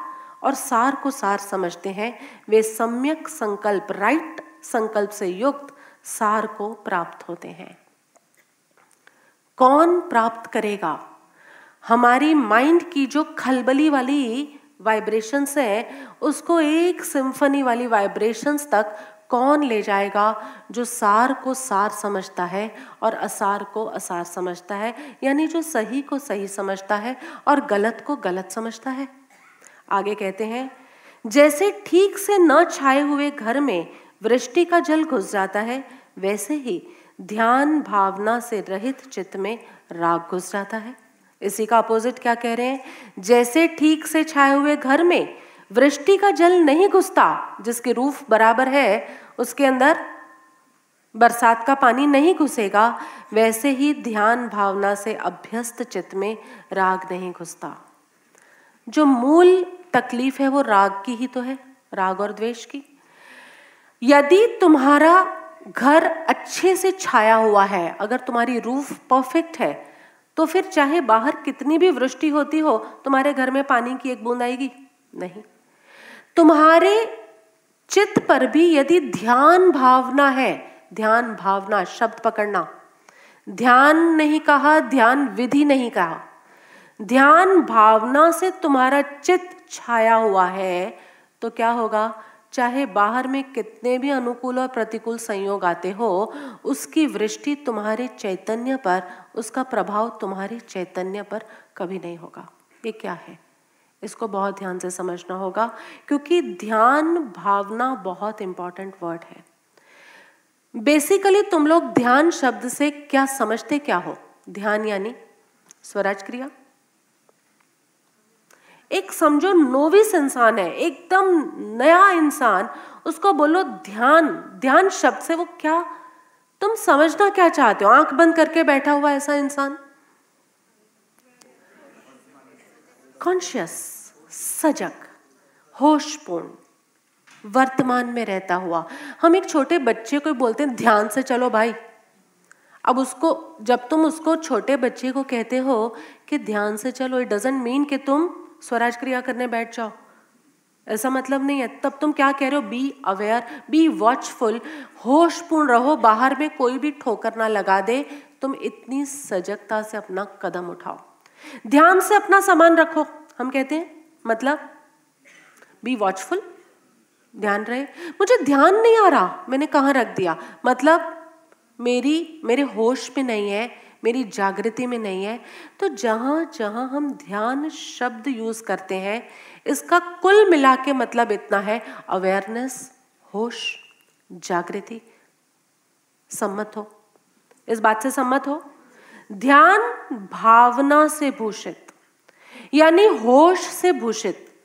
और सार को सार समझते हैं, वे सम्यक संकल्प राइट संकल्प से युक्त सार को प्राप्त होते हैं। कौन प्राप्त करेगा? हमारी माइंड की जो खलबली वाली वाइब्रेशंस है, उसको एक सिम्फनी वाली वाइब्रेशंस तक कौन ले जाएगा जो सार को सार समझता है और असार को असार समझता है? यानी जो सही को सही समझता है और गलत को गलत समझता है। आगे कहते हैं, जैसे ठीक से न छाए हुए घर में वृष्टि का जल घुस जाता है, वैसे ही ध्यान भावना से रहित चित्त में राग घुस जाता है। इसी का अपोजिट क्या कह रहे हैं? जैसे ठीक से छाए हुए घर में वृष्टि का जल नहीं घुसता, जिसके रूफ बराबर है, उसके अंदर बरसात का पानी नहीं घुसेगा। वैसे ही ध्यान भावना से अभ्यस्त चित्त में राग नहीं घुसता। जो मूल तकलीफ़ है, वो राग की ही तो है, राग और द्वेष की। यदि तुम्हारा घर अच्छे से छाया हुआ है, अगर तुम्हारी रूफ परफेक्ट है तो फिर चाहे बाहर कितनी भी वृष्टि होती हो, तुम्हारे घर में पानी की एक बूंद आएगी? नहीं। तुम्हारे चित्त पर भी यदि ध्यान भावना है, ध्यान भावना शब्द पकड़ना। ध्यान नहीं कहा, ध्यान विधि नहीं कहा। ध्यान भावना से तुम्हारा चित्त छाया हुआ है तो क्या होगा? चाहे बाहर में कितने भी अनुकूल और प्रतिकूल संयोग आते हो, उसकी वृष्टि तुम्हारे चैतन्य पर, उसका प्रभाव तुम्हारे चैतन्य पर कभी नहीं होगा। ये क्या है? इसको बहुत ध्यान से समझना होगा, क्योंकि ध्यान भावना बहुत इंपॉर्टेंट वर्ड है। बेसिकली तुम लोग ध्यान शब्द से क्या समझते क्या हो? ध्यान यानी स्वराज क्रिया। एक समझो नोविस इंसान है, एकदम नया इंसान, उसको बोलो ध्यान। ध्यान शब्द से वो क्या? तुम समझना क्या चाहते हो? आँख बंद करके बैठा हुआ ऐसा इंसान? कॉन्शियस सजग, होशपूर्ण वर्तमान में रहता हुआ। हम एक छोटे बच्चे को बोलते हैं, ध्यान से चलो भाई। अब उसको, जब तुम उसको छोटे बच्चे को कहते हो कि ध्यान से चलो इट डजेंट मीन कि तुम स्वराज क्रिया करने बैठ जाओ। ऐसा मतलब नहीं है। तब तुम क्या कह रहे हो? बी अवेयर बी वॉचफुल होशपूर्ण रहो, बाहर में कोई भी ठोकर ना लगा दे। तुम इतनी सजगता से अपना कदम उठाओ। ध्यान से अपना सामान रखो। हम कहते हैं मतलब बी वॉचफुल ध्यान रहे। मुझे ध्यान नहीं आ रहा, मैंने कहा रख दिया? मतलब मेरी, मेरे होश में नहीं है, मेरी जागृति में नहीं है। तो जहाँ जहाँ हम ध्यान शब्द यूज़ करते हैं, इसका कुल मिला के मतलब इतना है अवेयरनेस होश, जागृति, सम्मत हो। इस बात से सम्मत हो? ध्यान भावना से भूषित, यानी होश से भूषित,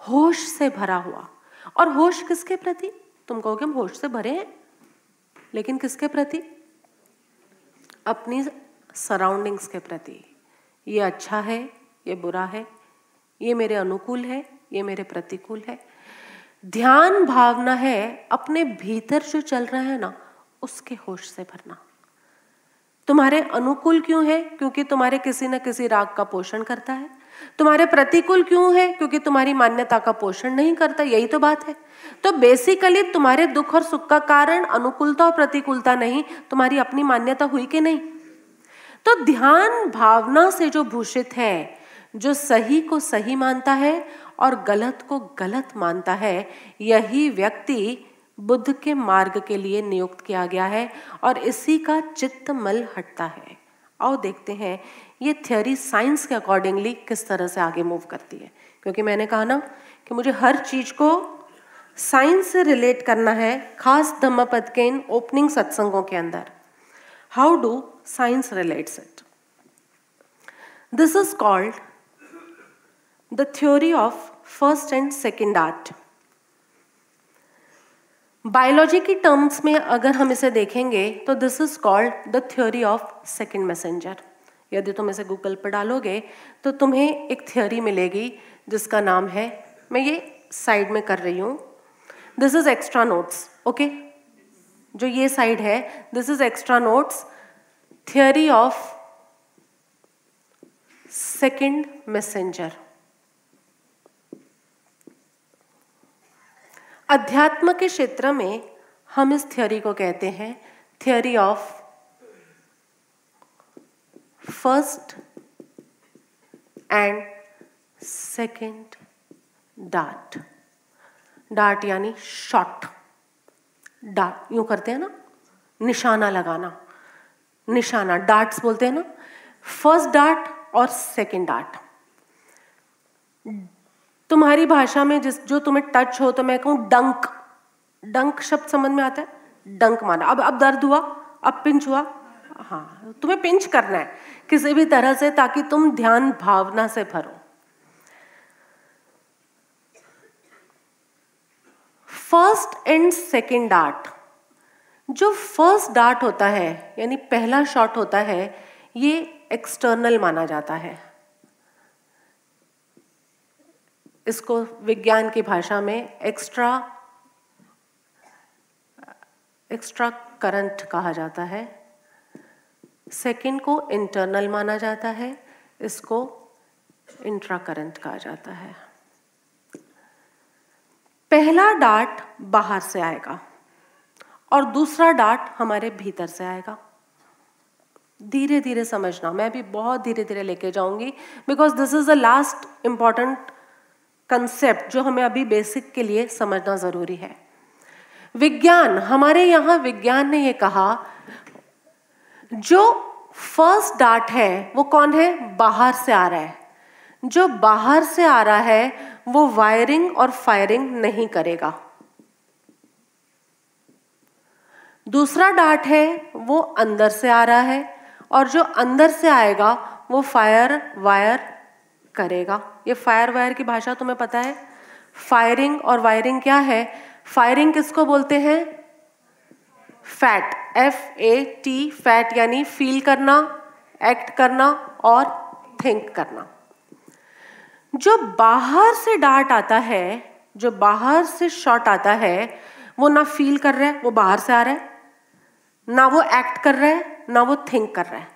होश से भरा हुआ। और होश किसके प्रति? तुम कहोगे हम होश से भरे हैं, लेकिन किसके प्रति? अपनी सराउंडिंग्स के प्रति। ये अच्छा है, ये बुरा है, ये मेरे अनुकूल है, ये मेरे प्रतिकूल है। ध्यान भावना है, अपने भीतर जो चल रहा है ना, उसके होश से भरना। तुम्हारे अनुकूल क्यों है? क्योंकि तुम्हारे किसी न किसी राग का पोषण करता है। तुम्हारे प्रतिकूल क्यों है? क्योंकि तुम्हारी मान्यता का पोषण नहीं करता, यही तो बात है। तो बेसिकली तुम्हारे दुख और सुख का कारण अनुकूलता और प्रतिकूलता नहीं, तुम्हारी अपनी मान्यता हुई कि नहीं? तो ध्यान भावना से जो भूषित है, जो सही को सही मानता है और गलत को गलत मानता है, यही व्यक्ति बुद्ध के मार्ग के लिए नियुक्त किया गया है और इसी का चित्त मल हटता है। आओ देखते हैं, ये थ्योरी साइंस के अकॉर्डिंगली किस तरह से आगे मूव करती है। क्योंकि मैंने कहा ना कि मुझे हर चीज़ को साइंस से रिलेट करना है, खास धम्मपद के इन ओपनिंग सत्संगों के अंदर। How do science relates it this is called the theory of first and second art biology की टर्म्स में अगर हम इसे देखेंगे तो this is called the theory of second messenger यदि तुम इसे गूगल पर डालोगे तो तुम्हें एक थ्योरी मिलेगी, जिसका नाम है, मैं ये साइड में कर रही हूँ। This is extra notes okay जो ये साइड है this is extra notes theory of second messenger अध्यात्म के क्षेत्र में हम इस थ्योरी को कहते हैं theory of first and second dart dart यानी शॉट डार्ट यूँ करते हैं ना? निशाना लगाना। निशाना डार्ट्स बोलते हैं ना? फ़र्स्ट डार्ट और सेकंड डार्ट तुम्हारी भाषा में जिस, जो तुम्हें टच हो तो मैं कहूँ डंक डंक शब्द समझ में आता है? डंक माना। अब अब दर्द हुआ, अब पिंच हुआ। हाँ तुम्हें पिंच करना है किसी भी तरह से ताकि तुम ध्यान भावना से भरो। फ़र्स्ट एंड सेकेंड डार्ट जो फ़र्स्ट डार्ट होता है, यानी पहला शॉट होता है, ये एक्सटर्नल माना जाता है। इसको विज्ञान की भाषा में एक्स्ट्रा एक्स्ट्रा करंट कहा जाता है। सेकंड को इंटरनल माना जाता है, इसको इंट्रा करंट कहा जाता है। पहला डार्ट बाहर से आएगा और दूसरा डार्ट हमारे भीतर से आएगा। धीरे धीरे समझना, मैं भी बहुत धीरे धीरे लेके जाऊँगी because this is the last important concept जो हमें अभी बेसिक के लिए समझना ज़रूरी है। विज्ञान, हमारे यहाँ विज्ञान ने यह कहा, जो फ़र्स्ट डार्ट है, वो कौन है? बाहर से आ रहा है। जो बाहर से आ रहा है, वो वायरिंग और फायरिंग नहीं करेगा। दूसरा डार्ट है, वो अंदर से आ रहा है, और जो अंदर से आएगा, वो फायर वायर करेगा। ये फायर वायर की भाषा तुम्हें पता है? फायरिंग और वायरिंग क्या है? फायरिंग किसको बोलते हैं? Fat F A T fat यानी फील करना एक्ट करना और थिंक करना। जो बाहर से डार्ट आता है, जो बाहर से शॉट आता है, वो ना फील कर रहा है, वो बाहर से आ रहा है। ना वो एक्ट कर रहा है, ना वो थिंक कर रहा है।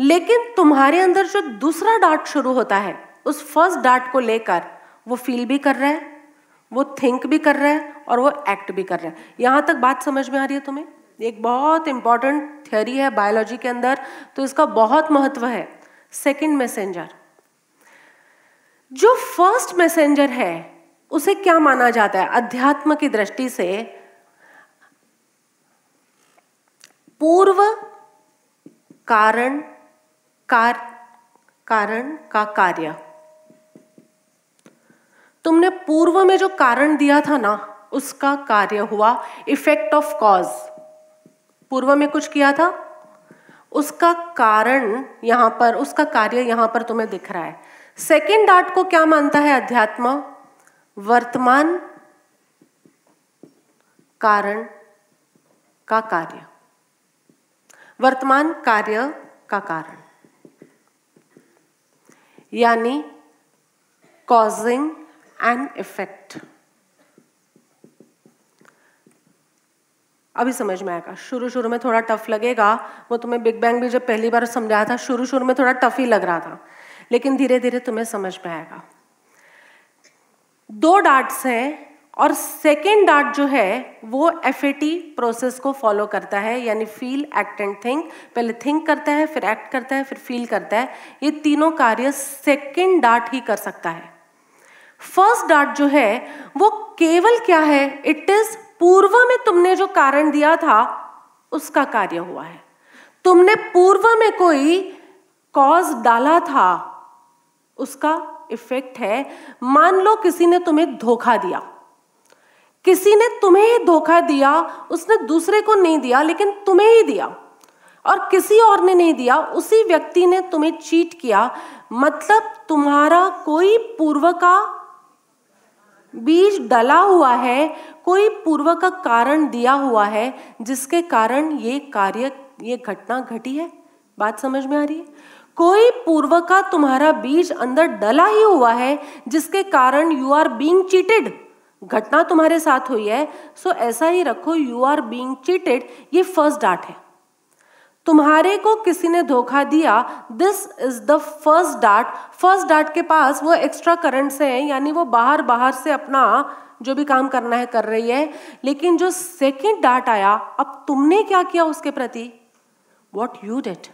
लेकिन तुम्हारे अंदर जो दूसरा डार्ट शुरू होता है उस फ़र्स्ट डार्ट को लेकर वो फील भी कर रहा है, वो थिंक भी कर रहा है और वो एक्ट भी कर रहा है। यहाँ तक बात समझ में आ रही है तुम्हें? एक बहुत इंपॉर्टेंट थियोरी है बायोलॉजी के अंदर तो इसका बहुत महत्व है। सेकंड मैसेंजर जो फ़र्स्ट मैसेंजर है, उसे क्या माना जाता है? अध्यात्म की दृष्टि से पूर्व कारण, कार, कारण का कार्य। तुमने पूर्व में जो कारण दिया था ना, उसका कार्य हुआ इफ़ेक्ट ऑफ़ कॉज पूर्व में कुछ किया था? उसका कारण यहाँ पर, उसका कार्य यहाँ पर तुम्हें दिख रहा है। सेकेंड आर्ट को क्या मानता है अध्यात्म? वर्तमान कारण का कार्य। वर्तमान कार्य का कारण। यानी कॉजिंग एन इफ़ेक्ट अभी समझ में आएगा। शुरू शुरू में थोड़ा टफ लगेगा। वो तुम्हें बिग बैंग भी जब पहली बार समझाया था, शुरू शुरू में थोड़ा टफ ही लग रहा था। लेकिन धीरे धीरे तुम्हें समझ में आएगा। दो डार्ट्स हैं और सेकेंड डार्ट जो है, वो एफएटी प्रोसेस को फॉलो करता है। यानी फील एक्ट एंड थिंक पहले थिंक करता है, फिर एक्ट करता है, फिर फील करता है। ये तीनों कार्य सेकेंड डार्ट ही कर सकता है। फ़र्स्ट डार्ट जो है, वो केवल क्या है? इट इज़ पूर्व में तुमने जो कारण दिया था, उसका कार्य हुआ है। तुमने पूर्व में कोई कॉज डाला था, उसका इफ़ेक्ट है। मान लो किसी ने तुम्हें धोखा दिया। किसी ने तुम्हें ही धोखा दिया, उसने दूसरे को नहीं दिया, लेकिन तुम्हें ही दिया। और किसी और ने नहीं दिया, उसी व्यक्ति ने तुम्हें चीट किया। मतलब तुम्हारा कोई पूर्व का बीज डला हुआ है, कोई पूर्व का कारण दिया हुआ है, जिसके कारण ये कार्य, ये घटना घटी है? बात समझ में आ रही है? कोई पूर्व का तुम्हारा बीज अंदर डला ही हुआ है, जिसके कारण यू आर बींग चीटेड घटना तुम्हारे साथ हुई है सो ऐसा ही रखो यू आर बींग चीटेड ये फ़र्स्ट डार्ट है। तुम्हारे को किसी ने धोखा दिया this is the first dart first dart के पास वो एक्स्ट्रा करंट से है, यानी वो बाहर बाहर से अपना जो भी काम करना है कर रही है। लेकिन जो सेकेंड डार्ट आया, अब तुमने क्या किया उसके प्रति? वॉट यू डिट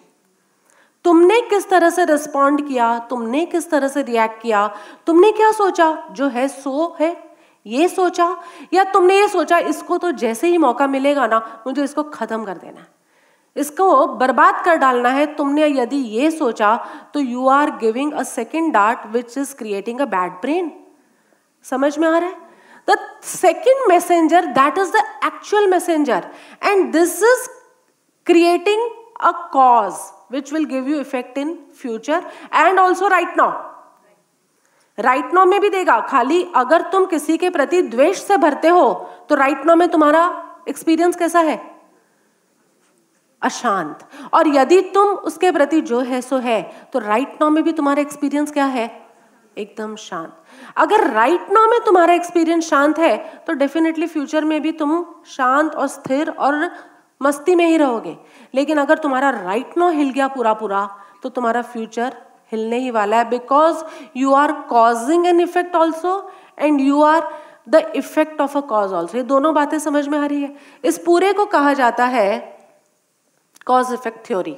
तुमने किस तरह से रिस्पॉन्ड किया, तुमने किस तरह से रिएक्ट किया, तुमने क्या सोचा? जो है, सो है। ये सोचा, या तुमने ये सोचा, इसको तो जैसे ही मौका मिलेगा ना, मुझे इसको खत्म कर देना है। इसको बर्बाद कर डालना है। तुमने यदि ये सोचा तो you are giving a second dart which is creating a bad brain समझ में आ रहा है? The second messenger that is the actual messenger and this is creating a cause which will give you effect in future and also right now right now में भी देगा। खाली अगर तुम किसी के प्रति द्वेष से भरते हो तो राइट नाउ में तुम्हारा एक्सपीरियंस कैसा है? अशांत। और यदि तुम उसके प्रति जो है, सो है। तो राइट नाउ में भी तुम्हारा एक्सपीरियंस क्या है? एकदम शांत। अगर राइट नाउ में तुम्हारा एक्सपीरियंस शांत है तो डेफिनेटली फ्यूचर में भी तुम शांत और स्थिर और मस्ती में ही रहोगे। लेकिन अगर तुम्हारा राइट नाउ हिल गया पूरा पूरा तो तुम्हारा फ्यूचर हिलने ही वाला है। Because you are causing an effect also and you are the effect of a cause also ये दोनों बातें समझ में आ रही है। इस पूरे को कहा जाता है cause effect theory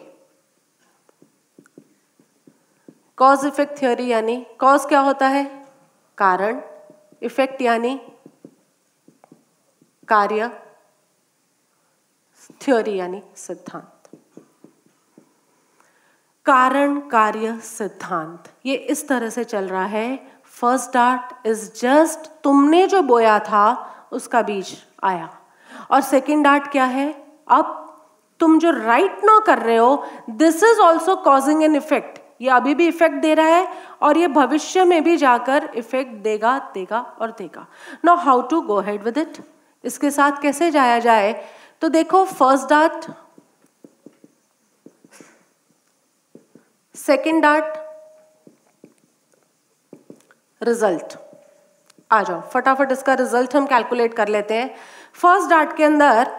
cause effect theory यानी कॉज क्या होता है? कारण इफ़ेक्ट यानी कार्य थ्योरी यानी सिद्धांत। कारण, कार्य, सिद्धांत। ये इस तरह से चल रहा है। फ़र्स्ट डार्ट इज़ जस्ट तुमने जो बोया था, उसका बीज आया। और सेकेंड डार्ट क्या है? अब तुम जो राइट नो कर रहे हो this is also causing an effect ये अभी भी इफ़ेक्ट दे रहा है और ये भविष्य में भी जाकर इफ़ेक्ट देगा देगा और देगा। Know how to go head with it इसके साथ कैसे जाया जाए? तो देखो first dart second dart result आ जाओ, फटाफट इसका रिज़ल्ट हम कैलकुलेट कर लेते हैं। फ़र्स्ट डार्ट के अंदर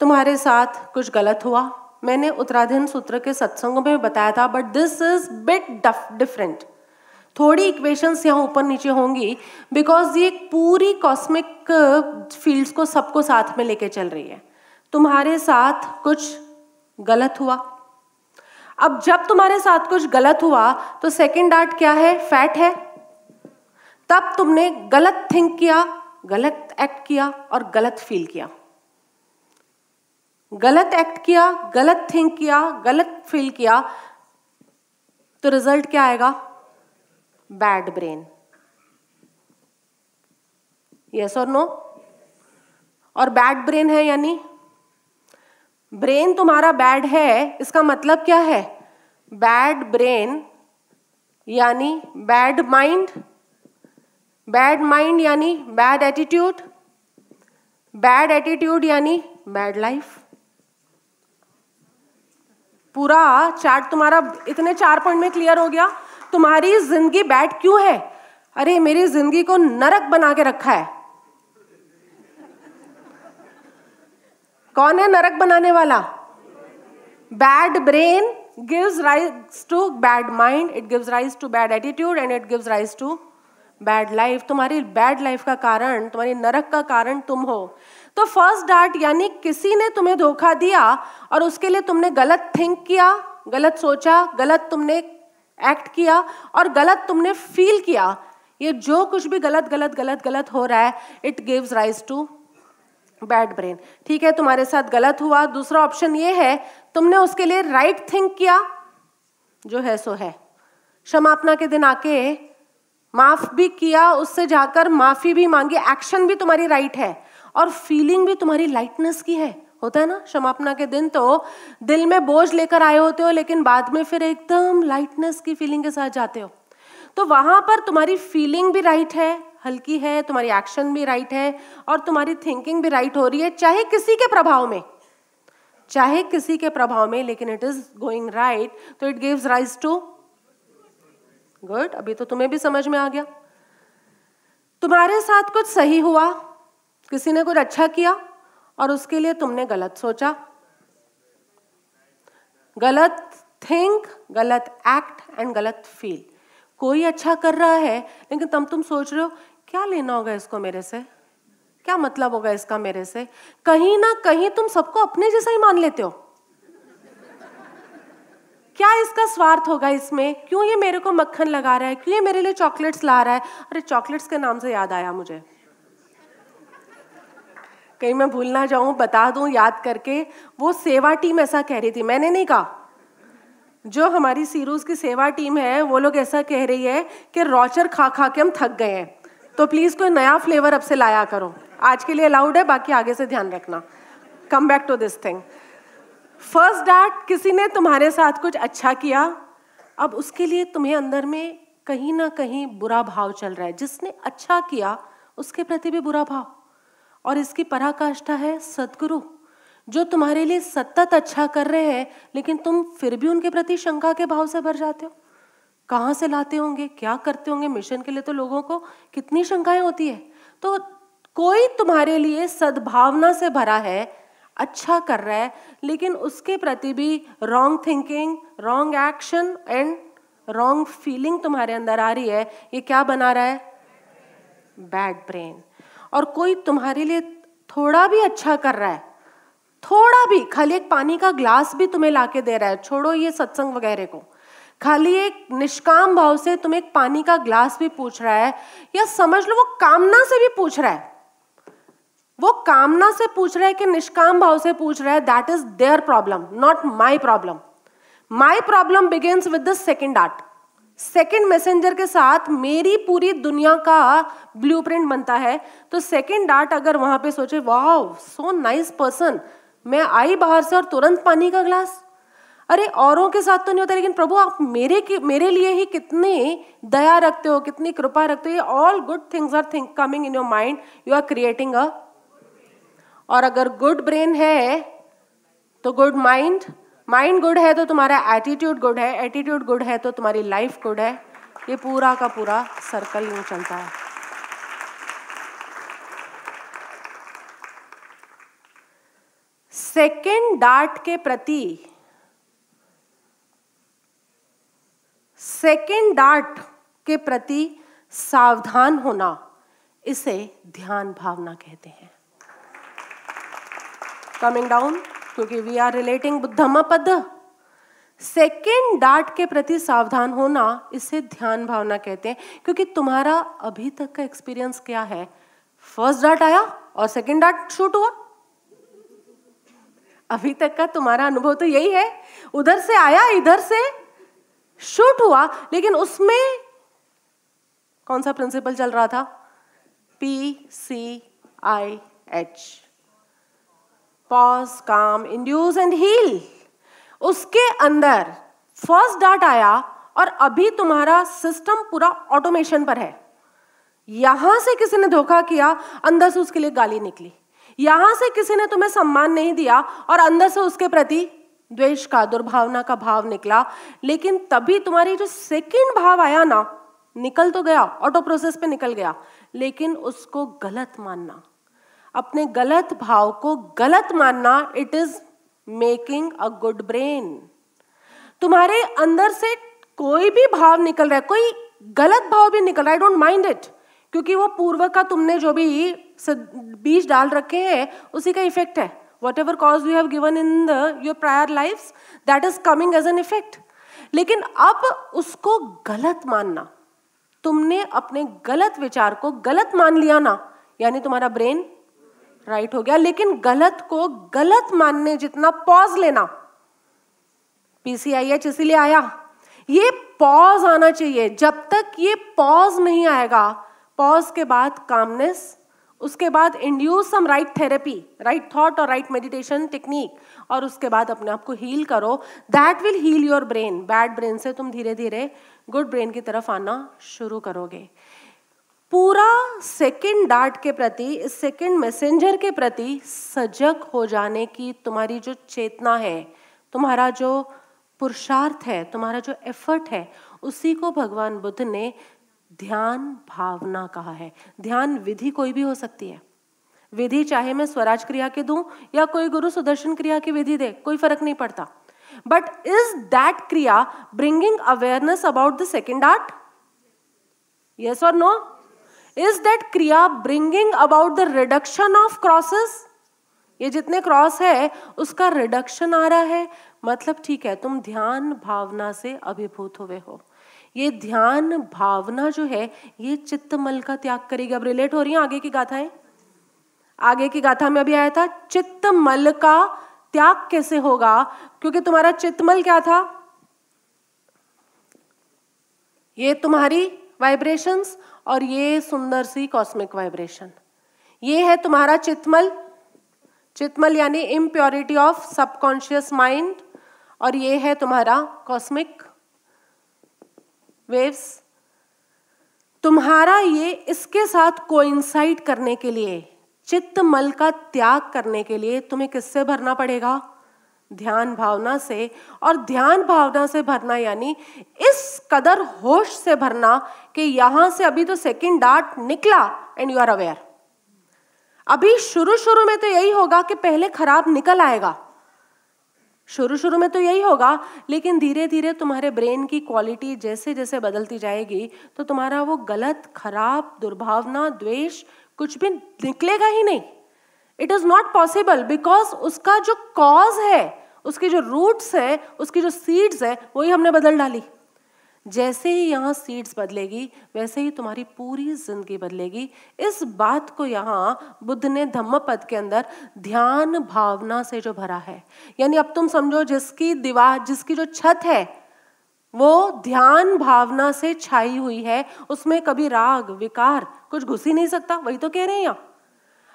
तुम्हारे साथ कुछ गलत हुआ। मैंने उत्तराधीन सूत्र के सत्संगों में बताया था but this is bit different थोड़ी इक्वेशंस यहाँ ऊपर नीचे होंगी बिकॉज़ ये पूरी कॉस्मिक फील्ड्स को सबको साथ में लेके चल रही है। तुम्हारे साथ कुछ गलत हुआ। अब जब तुम्हारे साथ कुछ गलत हुआ तो सेकेंड आर्ट क्या है? फैट है। तब तुमने गलत थिंक किया, गलत एक्ट किया और गलत फील किया। गलत एक्ट किया, गलत थिंक किया, गलत फील किया तो रिज़ल्ट क्या आएगा? बैड ब्रेन यस और नो और बैड ब्रेन है यानी? ब्रेन तुम्हारा बैड है, इसका मतलब क्या है? बैड ब्रेन यानी बैड माइंड बैड माइंड यानी बैड एटीट्यूड बैड एटीट्यूड यानी बैड लाइफ पूरा चार्ट तुम्हारा इतने चार पॉइंट में क्लियर हो गया। तुम्हारी ज़िंदगी बैड क्यों है? अरे, मेरी ज़िंदगी को नरक बना के रखा है। कौन है नरक बनाने वाला? Bad brain gives rise to bad mind, it gives rise to bad attitude and it gives rise to bad life तुम्हारी बैड लाइफ का कारण, तुम्हारी नरक का कारण तुम हो। तो फ़र्स्ट डार्ट यानी किसी ने तुम्हें धोखा दिया और उसके लिए तुमने गलत थिंक किया, गलत सोचा, गलत तुमने एक्ट किया और गलत तुमने फील किया। ये जो कुछ भी गलत गलत गलत गलत हो रहा है it gives rise to bad brain ठीक है, तुम्हारे साथ गलत हुआ। दूसरा ऑप्शन ये है, तुमने उसके लिए राइट right थिंक किया, जो है सो है। क्षमापना के दिन आके माफ़ भी किया, उससे जाकर माफ़ी भी मांगी। एक्शन भी तुम्हारी राइट right है। और फीलिंग भी तुम्हारी लाइटनेस की है। होता है ना क्षमापना के दिन तो दिल में बोझ लेकर आए होते हो, लेकिन बाद में फिर एकदम लाइटनेस की फीलिंग के साथ जाते हो। तो वहाँ पर तुम्हारी फीलिंग भी राइट है, हल्की है, तुम्हारी एक्शन भी राइट है, और तुम्हारी थिंकिंग भी राइट हो रही है, चाहे किसी के प्रभाव में। चाहे किसी के प्रभाव में, लेकिन इट इज़ गोइंग राइट तो it gives rise to good अभी तो तुम्हें भी समझ में आ गया। तुम्हारे साथ कुछ सही हुआ किसी ने कुछ अच्छा किया और उसके लिए तुमने गलत सोचा? गलत थिंक, गलत एक्ट एंड गलत फील। कोई अच्छा कर रहा है, लेकिन तब तुम सोच रहे हो, क्या लेना होगा इसको मेरे से? क्या मतलब होगा इसका मेरे से? कहीं ना कहीं तुम सबको अपने जैसा ही मान लेते हो। क्या इसका स्वार्थ होगा इसमें? क्यों ये मेरे को मक्खन लगा रहा है? क्यों ये मेरे लिए चॉकलेट्स ला रहा है? अरे, चॉकलेट्स के नाम से याद आया मुझे। कहीं मैं भूल ना जाऊँ, बता दूँ, याद करके, वो सेवा टीम ऐसा कह रही थी। मैंने नहीं कहा। जो हमारी सीरूज की सेवा टीम है, वो लोग ऐसा कह रही है कि रॉचर खा खा के हम थक गए हैं। तो प्लीज़ कोई नया फ्लेवर अब से लाया करो। आज के लिए अलाउड है, बाकी आगे से ध्यान रखना। Come back to this thing first that किसी ने तुम्हारे साथ कुछ अच्छा किया, अब उसके लिए तुम्हें अंदर में कहीं ना कहीं बुरा भाव चल रहा है। जिसने अच्छा किया, उसके प्रति भी बुरा भाव। और इसकी पराकाष्ठा है सदगुरु, जो तुम्हारे लिए सतत अच्छा कर रहे हैं, लेकिन तुम फिर भी उनके प्रति शंका के भाव से भर जाते हो। कहाँ से लाते होंगे? क्या करते होंगे? मिशन के लिए तो लोगों को कितनी शंकाएँ होती है। तो कोई तुम्हारे लिए सद्भावना से भरा है अच्छा कर रहा है, लेकिन उसके प्रति भी wrong thinking wrong action and wrong feeling तुम्हारे अंदर आ रही है, ये क्या बना रहा है? बैड ब्रेन और कोई तुम्हारे लिए थोड़ा भी अच्छा कर रहा है। थोड़ा भी, खाली एक पानी का ग्लास भी तुम्हें लाके दे रहा है। छोड़ो ये सत्संग वगैरह को। खाली एक निष्काम भाव से तुम्हें एक पानी का ग्लास भी पूछ रहा है, या समझ लो वो कामना से भी पूछ रहा है। वो कामना से पूछ रहा है कि निष्काम भाव से पूछ रहा है that is their problem not my problem my problem begins with the second art second messenger के साथ मेरी पूरी दुनिया का ब्लूप्रिंट बनता है। तो सेकेंड आर्ट अगर वहाँ पे सोचे वाह सो नाइस पर्सन मैं आई बाहर से और तुरंत पानी का ग्लास अरे, औरों के साथ तो नहीं होता, लेकिन प्रभु, आप मेरे के, मेरे लिए ही कितने दया रखते हो, कितनी कृपा रखते हो, ये all good things are think coming in your mind you are creating a और अगर गुड ब्रेन है तो गुड माइंड माइंड गुड है तो तुम्हारा एटीट्यूड गुड है एटीट्यूड गुड है तो तुम्हारी लाइफ गुड है। ये पूरा का पूरा सर्कल यूँ चलता है। सेकेंड डार्ट के प्रति सेकेंड डार्ट के प्रति सावधान होना, इसे ध्यान भावना कहते हैं। कमिंग डाउन क्योंकि वी आर रिलेटिंग बुद्धम पद सेकेंड डाट के प्रति सावधान होना, इसे ध्यान भावना कहते हैं, क्योंकि तुम्हारा अभी तक का एक्सपीरियंस क्या है? फ़र्स्ट डाट आया और सेकेंड डाट शूट हुआ। अभी तक का तुम्हारा अनुभव तो यही है। उधर से आया, इधर से शूट हुआ, लेकिन उसमें कौन सा प्रिंसिपल चल रहा था? P C I H pause calm induce and heal उसके अंदर फ़र्स्ट डाट आया और अभी तुम्हारा सिस्टम पूरा ऑटोमेशन पर है। यहाँ से किसी ने धोखा किया, अंदर से उसके लिए गाली निकली। यहाँ से किसी ने तुम्हें सम्मान नहीं दिया और अंदर से उसके प्रति द्वेष का, दुर्भावना का भाव निकला। लेकिन तभी तुम्हारी जो सेकंड भाव आया ना, निकल तो गया ऑटो प्रोसेस पे निकल गया। लेकिन उसको गलत मानना। अपने गलत भाव को गलत मानना it is making a good brain तुम्हारे अंदर से कोई भी भाव निकल रहा है, कोई गलत भाव भी निकल रहा है डोंट माइंड इट क्योंकि वो पूर्व का तुमने जो भी बीज डाल रखे हैं, उसी का इफ़ेक्ट है. Whatever cause you have given in the your prior life that is coming as an effect लेकिन अब उसको गलत मानना, तुमने अपने गलत विचार को गलत मान लिया ना, यानी तुम्हारा ब्रेन राइट हो गया। लेकिन गलत को गलत मानने जितना पॉज लेना। पीसीआईएच इसीलिए आया। ये पॉज आना चाहिए। जब तक ये पॉज नहीं आएगा पॉज के बाद कामनेस उसके बाद induce some right therapy right thought और राइट मेडिटेशन टेक्निक और उसके बाद अपने आप को हील करो। That will heal your brain bad brain से तुम धीरे धीरे गुड ब्रेन की तरफ़ आना शुरू करोगे। पूरा सेकंड डार्ट के प्रति सेकंड मैसेंजर के प्रति सजग हो जाने की तुम्हारी जो चेतना है, तुम्हारा जो पुरुषार्थ है, तुम्हारा जो एफर्ट है, उसी को भगवान बुद्ध ने ध्यान भावना कहा है। ध्यान विधि कोई भी हो सकती है। विधि चाहे मैं स्वराज क्रिया के दूँ या कोई गुरु सुदर्शन क्रिया की विधि दे, कोई फ़र्क नहीं पड़ता। बट इज़ दैट क्रिया bringing awareness about the second art yes और नो इज़ दैट क्रिया bringing about the reduction of crosses ये जितने क्रॉस है, उसका रिडक्शन आ रहा है। मतलब ठीक है, तुम ध्यान भावना से अभिभूत हुए हो। ये ध्यान भावना जो है, ये चित्तमल का त्याग करेगी। अब रिलेट हो रही है आगे की गाथाएँ? आगे की गाथा में अभी आया था, चित्तमल का त्याग कैसे होगा? क्योंकि तुम्हारा चित्तमल क्या था? ये तुम्हारी वाइब्रेशंस और ये सुंदर सी कॉस्मिक वाइब्रेशन ये है तुम्हारा चितमल। चित्तमल यानी इम्प्योरिटी ऑफ़ सबकॉन्शियस माइंड और ये है तुम्हारा कॉस्मिक वेव्स तुम्हारा ये इसके साथ कोइंसाइड करने के लिए चित्त मल का त्याग करने के लिए तुम्हें किससे भरना पड़ेगा? ध्यान भावना से. और ध्यान भावना से भरना यानी इस कदर होश से भरना कि यहाँ से अभी तो सेकंड डार्ट निकला एंड यू आर अवेयर अभी शुरू शुरू में तो यही होगा कि पहले खराब निकल आएगा। शुरू शुरू में तो यही होगा, लेकिन धीरे धीरे तुम्हारे ब्रेन की क्वालिटी जैसे जैसे बदलती जाएगी तो तुम्हारा वो गलत, खराब, दुर्भावना, द्वेष कुछ भी निकलेगा ही नहीं। It is not possible because उसका जो कॉज है, उसके जो रूट्स है, उसकी जो सीड्स है, वही हमने बदल डाली। जैसे ही यहाँ सीड्स बदलेगी, वैसे ही तुम्हारी पूरी ज़िंदगी बदलेगी। इस बात को यहाँ बुद्ध ने धम्म पद के अंदर ध्यान भावना से जो भरा है, यानी अब तुम समझो जिसकी दीवार जिसकी जो छत है, वो ध्यान भावना से छाई हुई है, उसमें कभी राग, विकार कुछ घुस ही नहीं सकता, वही तो कह रहे हैं यहाँ।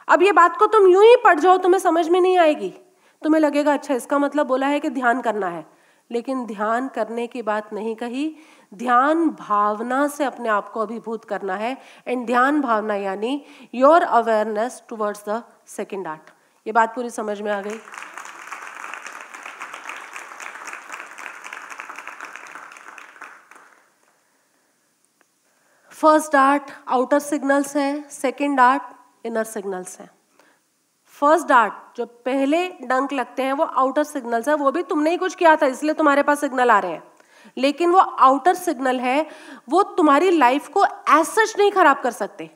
अब ये बात को तुम यूँ ही पढ़ जाओ, तुम्हें समझ में नहीं आएगी। तुम्हें लगेगा अच्छा इसका मतलब बोला है कि ध्यान करना है। लेकिन ध्यान करने की बात नहीं कही। ध्यान भावना से अपने आप को अभिभूत करना है। एंड ध्यान भावना यानी your awareness towards the second art ये बात पूरी समझ में आ गई? फ़र्स्ट आर्ट आउटर सिग्नल्स हैं। सेकेंड आर्ट इनर सिग्नल्स हैं। फ़र्स्ट डार्ट, जो पहले डंक लगते हैं, वो आउटर सिग्नल्स है, वो भी तुमने ही कुछ किया था, इसलिए तुम्हारे पास सिग्नल आ रहे हैं। लेकिन वो आउटर सिग्नल है, वो तुम्हारी लाइफ को एज सच नहीं खराब कर सकते।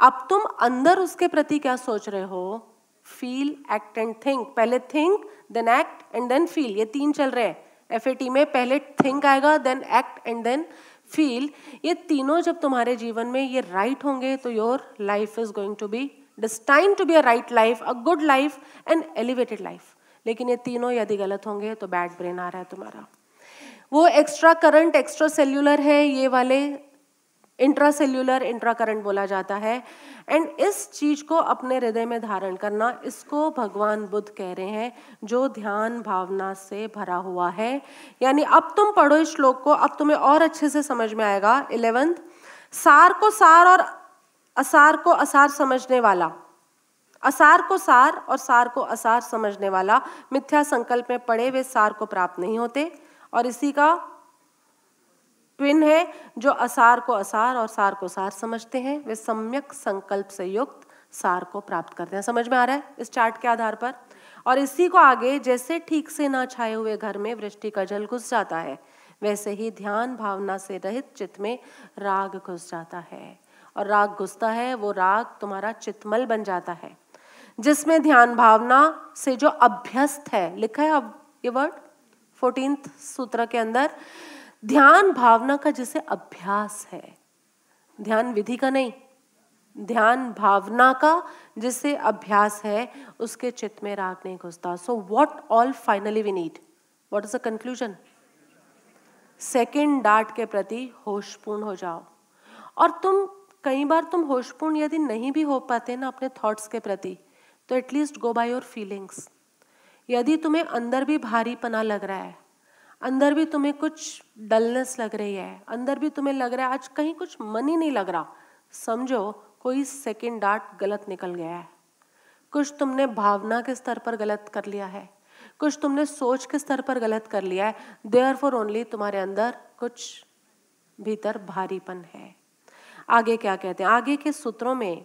अब तुम अंदर उसके प्रति क्या सोच रहे हो? फील एक्ट एंड थिंक पहले think then act and then feel ये तीन चल रहे हैं। एफ़ में पहले थिंक आएगा then act and then feel ये तीनों जब तुम्हारे जीवन में ये राइट right होंगे तो your life is going to be destine to be a right life a good life and elevated life लेकिन ये तीनों यदि गलत होंगे तो बैड ब्रेन आ रहा है तुम्हारा। वो एक्स्ट्रा करंट एक्स्ट्रा सेल्यूलर है, ये वाले इंट्रा सेल्यूलर इंट्रा करंट बोला जाता है। एंड इस चीज़ को अपने हृदय में धारण करना, इसको भगवान बुद्ध कह रहे हैं, जो ध्यान भावना से भरा हुआ है। यानी अब तुम पढ़ो इस श्लोक को, अब तुम्हें और अच्छे से समझ में आएगा। इलेवेंथ, सार को सार और असार को असार समझने वाला। असार को सार और सार को असार समझने वाला मिथ्या संकल्प में पड़े वे सार को प्राप्त नहीं होते और इसी का ट्विन है जो असार को असार और सार को सार समझते हैं। वे सम्यक संकल्प से युक्त सार को प्राप्त करते हैं। समझ में आ रहा है? इस चार्ट के आधार पर। और इसी को आगे जैसे ठीक से ना छाए हुए घर में वृष्टि का जल घुस जाता है, वैसे ही ध्यान भावना से रहित चित्त में राग घुस जाता है। और राग घुसता है, वो राग तुम्हारा चितमल बन जाता है। जिसमें ध्यान भावना से जो अभ्यस्त है, लिखा है अब ये वर्ड फोर्टीन सूत्र के अंदर, ध्यान भावना का जिसे अभ्यास है। ध्यान विधि का नहीं, ध्यान भावना का जिसे अभ्यास है, उसके चित्त में राग नहीं घुसता। So what all finally we need what is the conclusion second dart के प्रति होशपूर्ण हो जाओ। और तुम कई बार तुम होशपूर्ण यदि नहीं भी हो पाते ना अपने थॉट्स के प्रति तो at least go by your feelings यदि तुम्हें अंदर भी भारी पना लग रहा है, अंदर भी तुम्हें कुछ डलनेस लग रही है, अंदर भी तुम्हें लग रहा है, आज कहीं कुछ मन ही नहीं लग रहा, समझो कोई सेकेंड डार्ट गलत निकल गया है। कुछ तुमने भावना के स्तर पर गलत कर लिया है, कुछ तुमने सोच के स्तर पर गलत कर लिया है देयर फॉर ओनली तुम्हारे अंदर कुछ भीतर भारीपन है। आगे क्या कहते हैं? आगे के सूत्रों में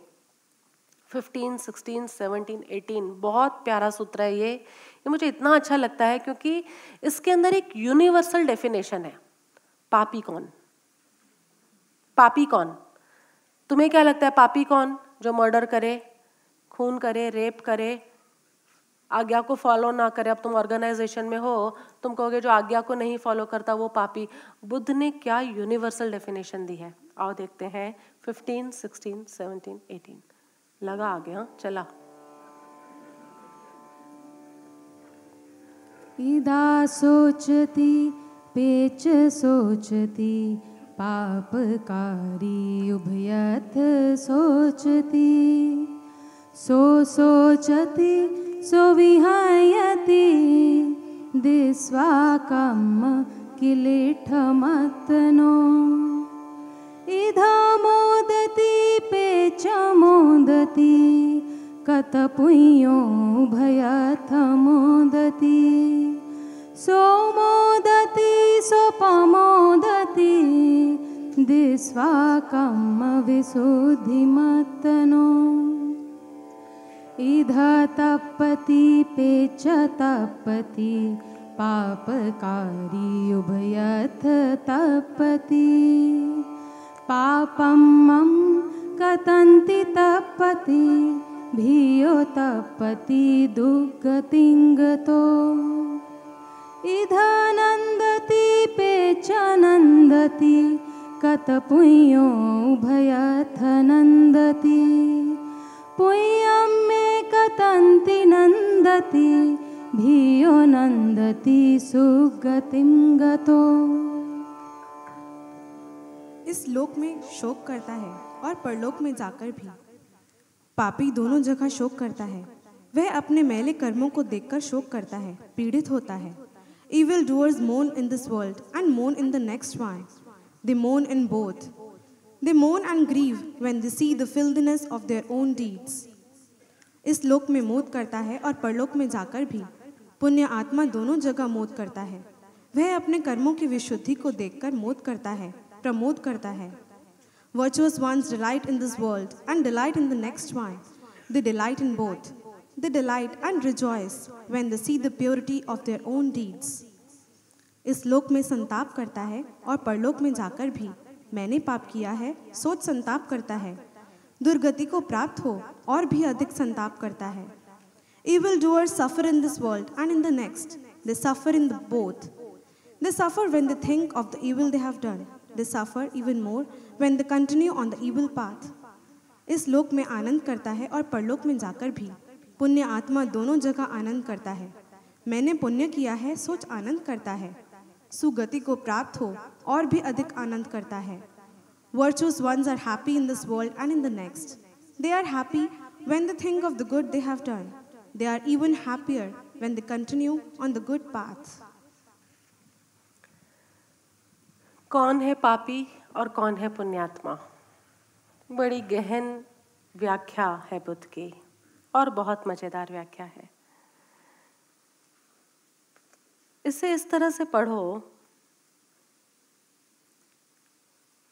15, 16, 17, 18 बहुत प्यारा सूत्र है ये। ये मुझे इतना अच्छा लगता है क्योंकि इसके अंदर एक यूनिवर्सल डेफिनेशन है। पापी कौन? पापी कौन? तुम्हें क्या लगता है पापी कौन जो मर्डर करे खून करे रेप करे? आज्ञा को फॉलो ना करे अब तुम ऑर्गेनाइजेशन में हो तुम कहोगे जो आज्ञा को नहीं फॉलो करता वो पापी। बुद्ध ने क्या यूनिवर्सल डेफिनेशन दी है? आओ देखते हैं 15, 16, 17, 18 लगा आ गया चला। इदा सोचती पेच सोचती पापकारी उभयथ सोचती। सो सोचती सो विहायति दिस्वाकम किलीठमत्नो इधा मोदती पेच मोदती कतपुयो भयथ मोदती, सो मोदती सोपमोदती दिस्वाकम विशुद्धिमत्तनो इध तपति पेच तपति पापकारी उभयथ तपति पापं मम कतन्ति तपति भियो तपति दुर्गतिङ्गतो इधनन्दति पेच नन्दति कतपुयो उभयथ नन्दति पुय्यं मे कतन्ति नन्दति भियो नन्दति सुगतिं गतो इस लोक में शोक करता है और परलोक में जाकर भी। पापी दोनों जगह शोक करता है। वह अपने मैले कर्मों को देखकर शोक करता है, पीड़ित होता है। Evil doers mourn in this world and mourn in the next one. They mourn in both. They mourn and grieve when they see the filthiness of their own deeds. इस लोक में मोद करता है और परलोक में जाकर भी पुण्य आत्मा दोनों जगह मोद करता है। वह अपने कर्मों की विशुद्धि को देखकर मोद करता है। प्रमोद करता है। Virtuous ones delight in this world and delight in the next one the delight in both the delight and rejoice when the see the purity of their own deeds इस लोक में संताप करता है और परलोक में जाकर भी मैंने पाप किया है, सोच संताप करता है। दुर्गति को प्राप्त हो और भी अधिक संताप करता है। Evil doer suffer in this world and in the next they suffer in the both they suffer when the think of the evil they have done they suffer even more when the continue on the evil path इस लोक में आनंद करता है और परलोक में जाकर भी पुण्य आत्मा दोनों जगह आनंद करता है। मैंने पुण्य किया है, सोच आनंद करता है। सुगति को प्राप्त हो और भी अधिक आनंद करता है। Virtuous ones are happy in this world and in the next they are happy when the thing of the good they have done they are even happier when they continue on the good path कौन है पापी और कौन है पुण्यात्मा? बड़ी गहन व्याख्या है बुद्ध की, और बहुत मज़ेदार व्याख्या है। इसे इस तरह से पढ़ो,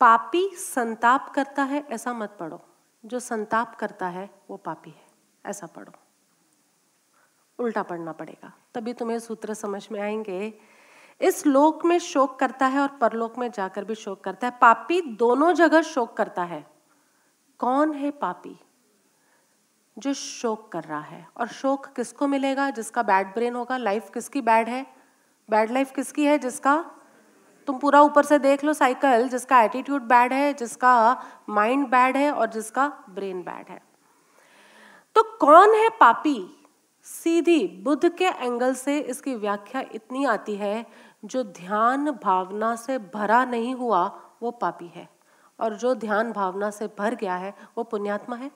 पापी संताप करता है ऐसा मत पढ़ो। जो संताप करता है, वो पापी है, ऐसा पढ़ो। उल्टा पढ़ना पड़ेगा, तभी तुम्हें सूत्र समझ में आएँगे इस लोक में शोक करता है और परलोक में जाकर भी शोक करता है। पापी दोनों जगह शोक करता है। कौन है पापी जो शोक कर रहा है? और शोक किसको मिलेगा? जिसका बैड ब्रेन होगा। लाइफ किसकी बैड है? बैड लाइफ किसकी है? जिसका तुम पूरा ऊपर से देख लो साइकिल जिसका एटीट्यूड बैड है, जिसका माइंड बैड है और जिसका ब्रेन बैड है। तो कौन है पापी? सीधी बुद्ध के एंगल से इसकी व्याख्या इतनी आती है जो ध्यान भावना से भरा नहीं हुआ, वो पापी है। और जो ध्यान भावना से भर गया है, वो पुण्यात्मा है।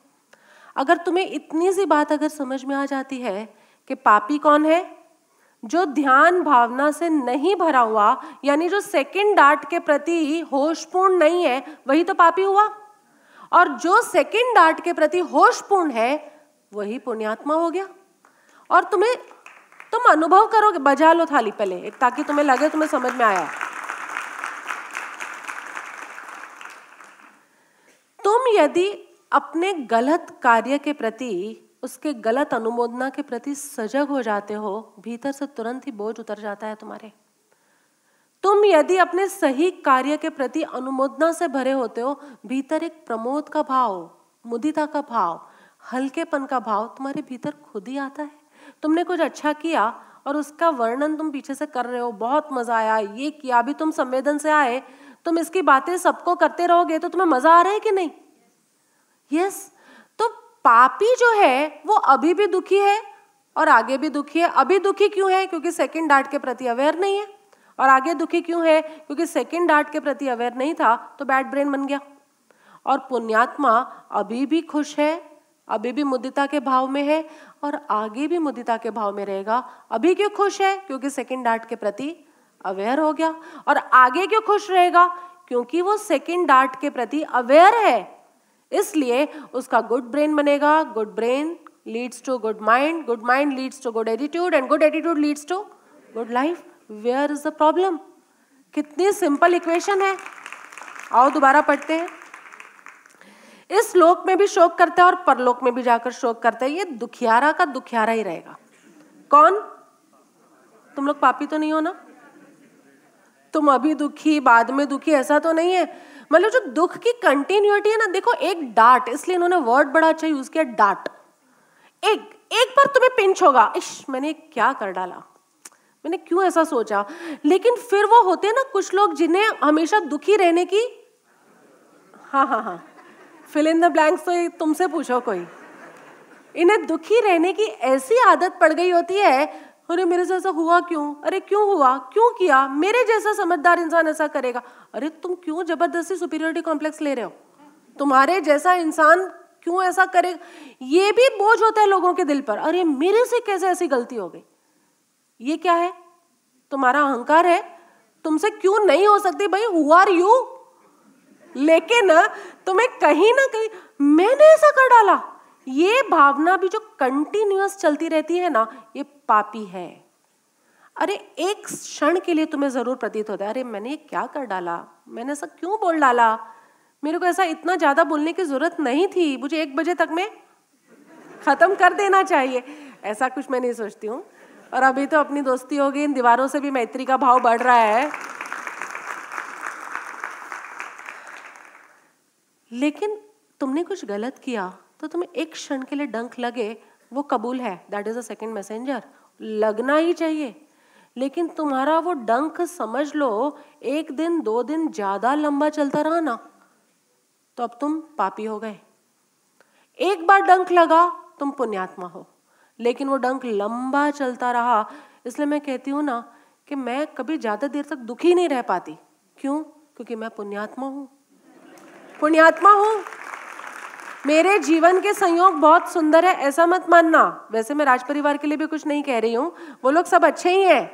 अगर तुम्हें इतनी सी बात अगर समझ में आ जाती है कि पापी कौन है, जो ध्यान भावना से नहीं भरा हुआ, यानी जो सेकंड डार्ट के प्रति होशपूर्ण नहीं है, वही तो पापी हुआ। और जो सेकंड डार्ट के प्रति होशपूर्ण है, वही पुण्यात्मा हो गया। और तुम्हें तुम अनुभव करोगे, बजा लो थाली पहले ताकि तुम्हें लगे तुम्हें समझ में आया। तुम यदि अपने गलत कार्य के प्रति, उसके गलत अनुमोदना के प्रति सजग हो जाते हो, भीतर से तुरंत ही बोझ उतर जाता है तुम्हारे। तुम यदि अपने सही कार्य के प्रति अनुमोदना से भरे होते हो, भीतर एक प्रमोद का भाव, मुदिता का भाव, हल्केपन का भाव तुम्हारे भीतर खुद ही आता है। तुमने कुछ अच्छा किया और उसका वर्णन तुम पीछे से कर रहे हो, बहुत मज़ा आया, ये किया, अभी तुम संवेदन से आए, तुम इसकी बातें सबको करते रहोगे तो तुम्हें मज़ा आ रहा है कि नहीं? Yes yes. तो पापी जो है, वो अभी भी दुखी है और आगे भी दुखी है। अभी दुखी क्यों है? क्योंकि सेकंड डार्ट के प्रति अवेयर नहीं है। और आगे दुखी क्यों है? क्योंकि सेकंड डार्ट के प्रति अवेयर नहीं था तो बैड ब्रेन बन गया। और पुण्यात्मा अभी भी खुश है अभी भी मुदिता के भाव में है और आगे भी मुदिता के भाव में रहेगा। अभी क्यों खुश है? क्योंकि सेकंड डार्ट के प्रति अवेयर हो गया। और आगे क्यों खुश रहेगा? क्योंकि वो सेकंड डार्ट के प्रति अवेयर है। इसलिए उसका गुड ब्रेन बनेगा। Good brain leads to good mind good mind leads to good attitude and good attitude leads to good life where is the problem कितनी सिंपल इक्वेशन है। आओ दोबारा पढ़ते हैं। इस लोक में भी शोक करता है और परलोक में भी जाकर शोक करता है। ये दुखियारा का दुखियारा ही रहेगा। कौन? तुम लोग पापी तो नहीं हो ना? तुम अभी दुखी, बाद में दुखी, ऐसा तो नहीं है। मतलब जो दुख की कंटिन्यूटी है ना, देखो, एक डांट इसलिए इन्होंने वर्ड बड़ा अच्छा यूज़ किया डांट एक एक बार तुम्हें पिंच होगा। इश मैंने क्या कर डाला? मैंने क्यों ऐसा सोचा? लेकिन फिर वो होते हैं ना, कुछ लोग जिन्हें हमेशा दुखी रहने की हाँ हाँ हाँ। फिल इन द ब्लैंक्स तो तुमसे पूछो कोई। इन्हें दुखी रहने की ऐसी आदत पड़ गई होती है, अरे मेरे से ऐसा हुआ क्यों? अरे क्यों हुआ? क्यों किया? मेरे जैसा समझदार इंसान ऐसा करेगा? अरे तुम क्यों ज़बरदस्ती सुपीरियोरिटी कॉम्प्लेक्स ले रहे हो? तुम्हारे जैसा इंसान क्यों ऐसा करेगा ये भी बोझ होता है लोगों के दिल पर। अरे मेरे से कैसे ऐसी गलती हो गई? ये क्या है? तुम्हारा अहंकार है? तुमसे क्यों नहीं हो सकती? भाई हु आर यू लेकिन तुम्हें कहीं ना कहीं मैंने ऐसा कर डाला। ये भावना भी जो कंटिन्यूस चलती रहती है ना, ये पापी है। अरे, एक क्षण के लिए तुम्हें ज़रूर प्रतीत होता है, अरे, मैंने ये क्या कर डाला? मैंने ऐसा क्यों बोल डाला? मेरे को ऐसा इतना ज़्यादा बोलने की ज़रूरत नहीं थी। मुझे एक बजे तक में खत्म कर देना चाहिए। ऐसा कुछ मैं नहीं सोचती हूँ। और अभी तो अपनी दोस्ती होगी इन दीवारों से भी मैत्री का भाव बढ़ रहा है। लेकिन तुमने कुछ गलत किया तो तुम्हें एक क्षण के लिए डंक लगे, वो कबूल है। That is a second messenger लगना ही चाहिए। लेकिन तुम्हारा वो डंक समझ लो, एक दिन, दो दिन ज़्यादा लंबा चलता रहा ना तो अब तुम पापी हो गए। एक बार डंक लगा, तुम पुण्यात्मा हो। लेकिन वो डंक लंबा चलता रहा, इसलिए मैं कहती हूँ ना, कि मैं कभी ज़्यादा देर तक दुखी नहीं रह पाती। क्यों? क्योंकि मैं पुण्यात्मा हूँ। पुण्यात्मा हूँ। मेरे जीवन के संयोग बहुत सुंदर है, ऐसा मत मानना। वैसे मैं राज परिवार के लिए भी कुछ नहीं कह रही हूँ। वो लोग सब अच्छे ही हैं।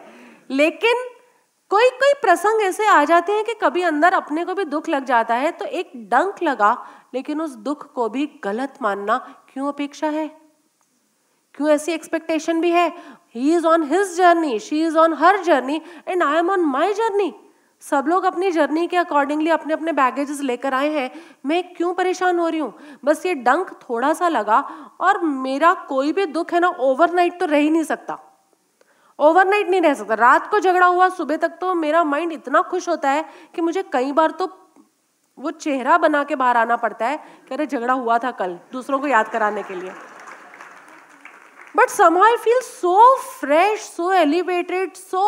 लेकिन कोई कोई प्रसंग ऐसे आ जाते हैं कि कभी अंदर अपने को भी दुख लग जाता है तो एक डंक लगा, लेकिन उस दुख को भी गलत मानना क्यों अपेक्षा है? क्यों ऐसी एक्सपेक्टेशन भी है? He is on his journey she is on her journey and I am on my journey सब लोग अपनी जर्नी के अकॉर्डिंगली अपने अपने बैगेजेस लेकर आए हैं। मैं क्यों परेशान हो रही हूँ? बस ये डंक थोड़ा सा लगा और मेरा कोई भी दुख है ना ओवरनाइट तो रह ही नहीं सकता। ओवरनाइट नहीं रह सकता। रात को झगड़ा हुआ, सुबह तक तो मेरा माइंड इतना खुश होता है कि मुझे कई बार तो वो चेहरा बना के बाहर आना पड़ता है कि अरे झगड़ा हुआ था कल दूसरों को याद कराने के लिए। But some feel so fresh so elevated so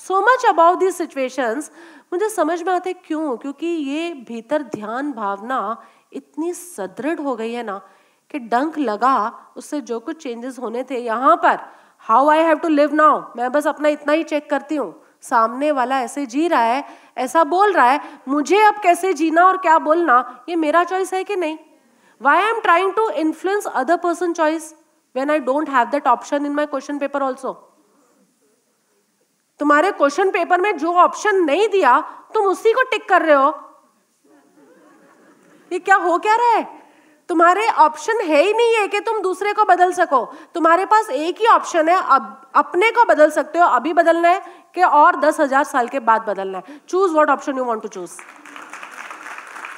so much about this situations मुझे समझ में आते क्यों? क्योंकि ये भीतर ध्यान भावना इतनी सदृढ़ हो गई है ना, कि डंक लगा, उससे जो कुछ चेंजेस होने थे यहाँ पर how I have to live now मैं बस अपना इतना ही चेक करती हूँ। सामने वाला ऐसे जी रहा है, ऐसा बोल रहा है, मुझे अब कैसे जीना और क्या बोलना, ये मेरा चॉइस है कि नहीं? Why I am trying to influence other person choice when I don't have that option in my question paper also तुम्हारे क्वेश्चन पेपर में जो ऑप्शन नहीं दिया, तुम उसी को टिक कर रहे हो। ये क्या हो क्या रहा है? तुम्हारे ऑप्शन है ही नहीं है कि तुम दूसरे को बदल सको। तुम्हारे पास एक ही ऑप्शन है, अब अपने को बदल सकते हो, अभी बदलना है कि और दस हज़ार साल के बाद बदलना है। Choose what option you want to choose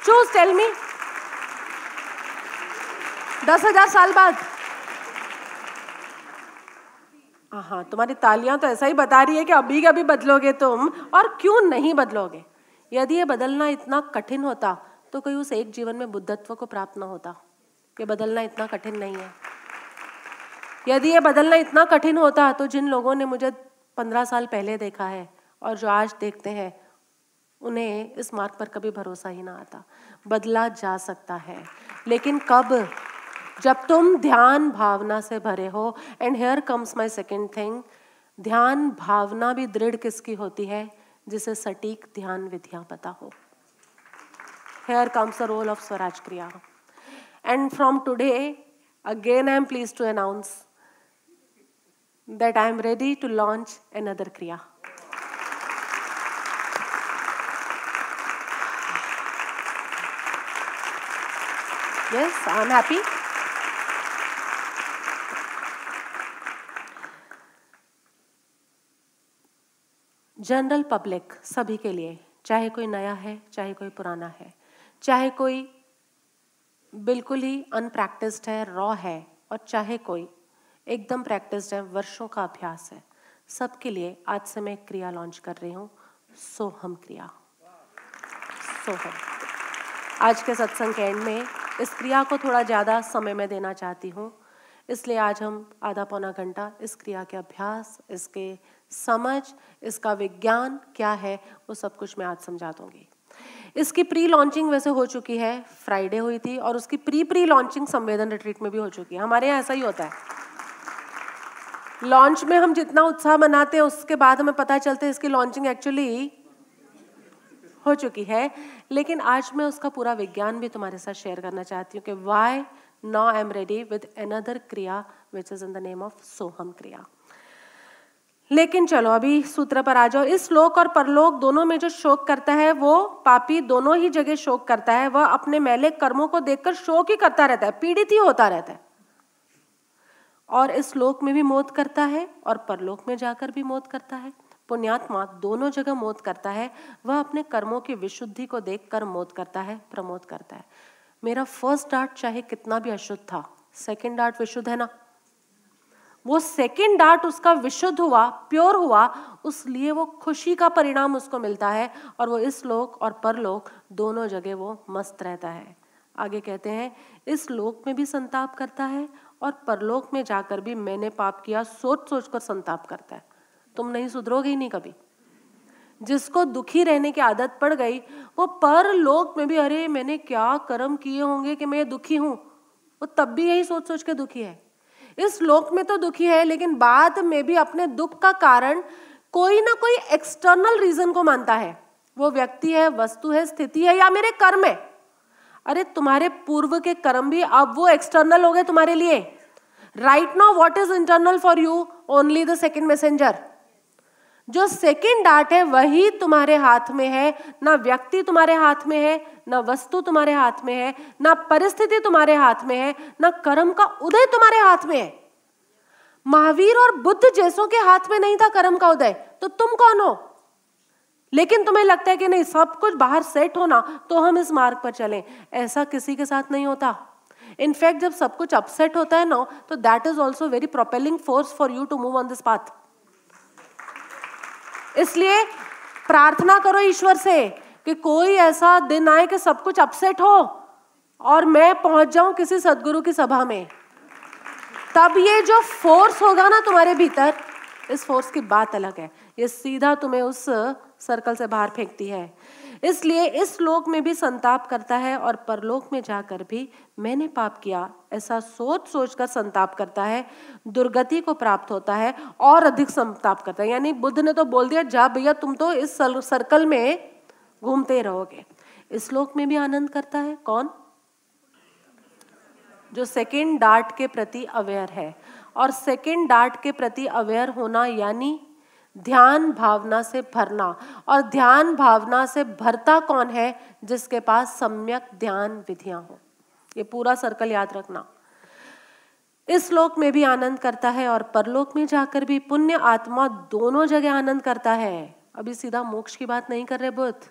choose tell me दस हज़ार साल बाद। हाँ तुम्हारी तालियाँ तो ऐसा ही बता रही है कि अभी के अभी बदलोगे तुम और क्यों नहीं बदलोगे? यदि ये बदलना इतना कठिन होता तो कोई उस एक जीवन में बुद्धत्व को प्राप्त न होता कि बदलना इतना कठिन नहीं है। यदि ये बदलना इतना कठिन होता तो जिन लोगों ने मुझे पंद्रह साल पहले देखा है और जो आज देखते हैं, उन्हें इस मार्ग पर कभी भरोसा ही ना आता। बदला जा सकता है, लेकिन कब जब तुम ध्यान भावना से भरे हो and here comes my second thing ध्यान भावना भी दृढ़ किसकी होती है जिसे सटीक ध्यान विधिया पता हो here comes the role of Swaraj Kriya and from today again I am please to announce that I am ready to launch another Kriya. Yes, I am happy. General public सभी के लिए, चाहे कोई नया है, चाहे कोई पुराना है, चाहे कोई बिल्कुल ही अनप्रैक्टिस्ड है रॉ है, और चाहे कोई एकदम प्रैक्टिस्ड है, वर्षों का अभ्यास है, सबके लिए आज से मैं क्रिया लॉन्च कर रही हूँ, सोहम क्रिया। सोहम। आज के सत्संग के एंड में इस क्रिया को थोड़ा ज़्यादा समय में देना चाहती हूँ, इसलिए आज हम आधा पौना घंटा इस क्रिया के अभ्यास, इसके समझ, इसका विज्ञान क्या है, वो सब कुछ मैं आज समझा दूँगी। इसकी प्री लॉन्चिंग वैसे हो चुकी है फ्राइडे हुई थी, और उसकी प्री प्री लॉन्चिंग संवेदन रिट्रीट में भी हो चुकी है। हमारे यहाँ ऐसा ही होता है। लॉन्च में हम जितना उत्साह मनाते हैं, उसके बाद हमें पता चलता है इसकी लॉन्चिंग एक्चुअली हो चुकी है। लेकिन आज मैं उसका पूरा विज्ञान भी तुम्हारे साथ शेयर करना चाहती हूँ कि why now I am ready with another Kriya which is in the name of Soham Kriya लेकिन चलो, अभी सूत्र पर आ जाओ। इस लोक और परलोक दोनों में जो शोक करता है, वो पापी दोनों ही जगह शोक करता है। वह अपने मैले कर्मों को देखकर शोक ही करता रहता है, पीड़ित ही होता रहता है। और इस लोक में भी मौत करता है और परलोक में जाकर भी मौत करता है। पुण्यात्मा दोनों जगह मौत करता है। वह अपने कर्मों की विशुद्धि को देखकर मौत करता है, प्रमोद करता है। मेरा फ़र्स्ट डार्ट चाहे कितना भी अशुद्ध था सेकेंड डार्ट विशुद्ध है ना? वो सेकेंड डार्ट उसका विशुद्ध हुआ प्योर हुआ, उसलिए वो खुशी का परिणाम उसको मिलता है और वो इस लोक और परलोक दोनों जगह वो मस्त रहता है। आगे कहते हैं, इस लोक में भी संताप करता है और परलोक में जाकर भी मैंने पाप किया, सोच सोच कर संताप करता है। तुम नहीं सुधरोगे ही नहीं कभी। जिसको दुखी रहने की आदत पड़ गई, वो परलोक में भी, अरे, मैंने क्या कर्म किए होंगे कि मैं दुखी हूँ? वो तब भी यही सोच सोच के दुखी है। इस लोक में तो दुखी है, लेकिन बाद में भी अपने दुख का कारण कोई ना कोई एक्सटर्नल रीजन को मानता है। वो व्यक्ति है, वस्तु है, स्थिति है या मेरे कर्म है। अरे, तुम्हारे पूर्व के कर्म भी अब वो एक्सटर्नल हो गए तुम्हारे लिए। Right now what is internal for you only the second messenger जो सेकेंड डार्ट है, वही तुम्हारे हाथ में है, ना व्यक्ति तुम्हारे हाथ में है, ना वस्तु तुम्हारे हाथ में है, ना परिस्थिति तुम्हारे हाथ में है, ना कर्म का उदय तुम्हारे हाथ में है। महावीर और बुद्ध जैसों के हाथ में नहीं था कर्म का उदय तो तुम कौन हो? लेकिन तुम्हें लगता है कि नहीं, सब कुछ बाहर सेट होना तो हम इस मार्ग पर चलें। ऐसा किसी के साथ नहीं होता। इनफैक्ट जब सब कुछ अपसेट होता है ना तो that is also very propelling force for you to move on this path इसलिए प्रार्थना करो ईश्वर से कि कोई ऐसा दिन आए कि सब कुछ अपसेट हो और मैं पहुँच जाऊँ किसी सदगुरु की सभा में। तब ये जो फोर्स होगा ना तुम्हारे भीतर, इस फोर्स की बात अलग है। ये सीधा तुम्हें उस सर्कल से बाहर फेंकती है। इसलिए इस लोक में भी संताप करता है और परलोक में जाकर भी मैंने पाप किया, ऐसा सोच सोच कर संताप करता है, दुर्गति को प्राप्त होता है और अधिक संताप करता है। यानी बुद्ध ने तो बोल दिया, जा भैया, तुम तो इस सर्कल में घूमते रहोगे। इस लोक में भी आनंद करता है कौन? जो सेकेंड डार्ट के प्रति अवेयर है। और सेकेंड डार्ट के प्रति अवेयर होना यानी ध्यान भावना से भरना। और ध्यान भावना से भरता कौन है? जिसके पास सम्यक ध्यान विधियाँ हो। ये पूरा सर्कल याद रखना। इस लोक में भी आनंद करता है और परलोक में जाकर भी पुण्य, आत्मा दोनों जगह आनंद करता है। अभी सीधा मोक्ष की बात नहीं कर रहे बुद्ध।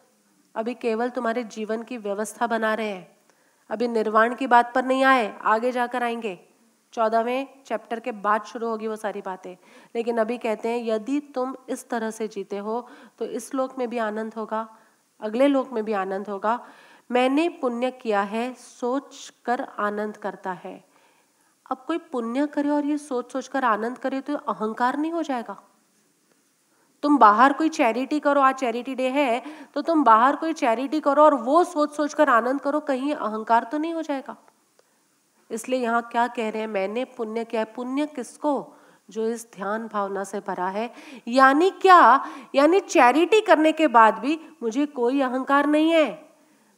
अभी केवल तुम्हारे जीवन की व्यवस्था बना रहे हैं। अभी निर्वाण की बात पर नहीं आए, आगे जाकर आएँगे। चौदहवें चैप्टर के बाद शुरू होगी वो सारी बातें। लेकिन अभी कहते हैं, यदि तुम इस तरह से जीते हो तो इस लोक में भी आनंद होगा, अगले लोक में भी आनंद होगा। मैंने पुण्य किया है सोच कर आनंद करता है। अब कोई पुण्य करे और ये सोच सोच कर आनंद करे तो अहंकार नहीं हो जाएगा। तुम बाहर कोई चैरिटी करो, आज चैरिटी डे है तो तुम बाहर कोई चैरिटी करो और वो सोच सोच कर आनंद करो, कहीं अहंकार तो नहीं हो जाएगा। इसलिए यहाँ क्या कह रहे हैं, मैंने पुण्य किया है। पुण्य किसको? जो इस ध्यान भावना से भरा है। यानी क्या? यानी चैरिटी करने के बाद भी मुझे कोई अहंकार नहीं है।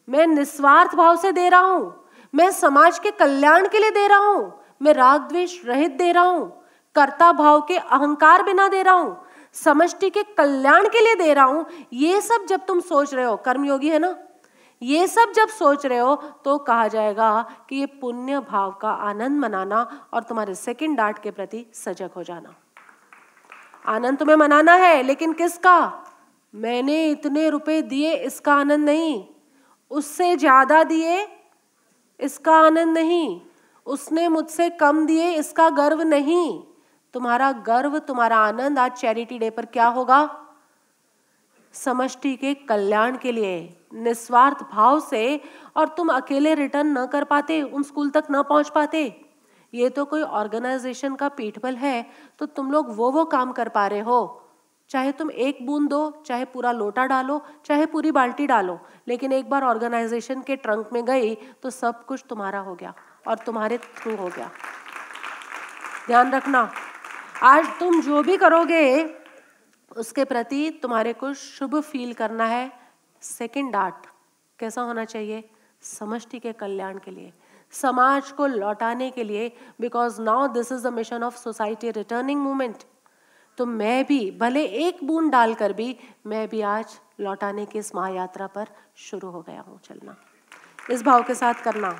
मैं निस्वार्थ भाव से दे रहा हूँ। मैं समाज के कल्याण के लिए दे रहा हूँ। मैं राग द्वेष रहित दे रहा हूँ। कर्ता भाव के अहंकार बिना दे रहा हूँ। समष्टि के कल्याण के लिए दे रहा हूँ। ये सब जब तुम सोच रहे हो, कर्मयोगी है ना? ये सब जब सोच रहे हो तो कहा जाएगा कि ये पुण्य भाव का आनंद मनाना और तुम्हारे सेकंड डार्ट के प्रति सजग हो जाना। आनंद तुम्हें मनाना है, लेकिन किसका? मैंने इतने रुपए दिए, इसका आनंद नहीं। उससे ज़्यादा दिए, इसका आनंद नहीं। उसने मुझसे कम दिए, इसका गर्व नहीं। तुम्हारा गर्व, तुम्हारा आनंद आज चैरिटी डे पर क्या होगा? समष्टि के कल्याण के लिए, निस्वार्थ भाव से और तुम अकेले रिटर्न न कर पाते, उन स्कूल तक न पहुँच पाते। ये तो कोई ऑर्गेनाइजेशन का पीठबल है तो तुम लोग वो वो काम कर पा रहे हो। चाहे तुम एक बूंद दो, चाहे पूरा लोटा डालो, चाहे पूरी बाल्टी डालो, लेकिन एक बार ऑर्गेनाइजेशन के ट्रंक में गई तो सब कुछ तुम्हारा हो गया और तुम्हारे थ्रू हो गया। ध्यान रखना, आज तुम जो भी करोगे उसके प्रति तुम्हारे को शुभ फील करना है। सेकंड आर्ट कैसा होना चाहिए? समष्टि के कल्याण के लिए, समाज को लौटाने के लिए because now this is the mission of society returning movement तो मैं भी, भले एक बूंद डालकर भी, मैं भी आज लौटाने की इस महायात्रा पर शुरू हो गया हूँ चलना। इस भाव के साथ करना।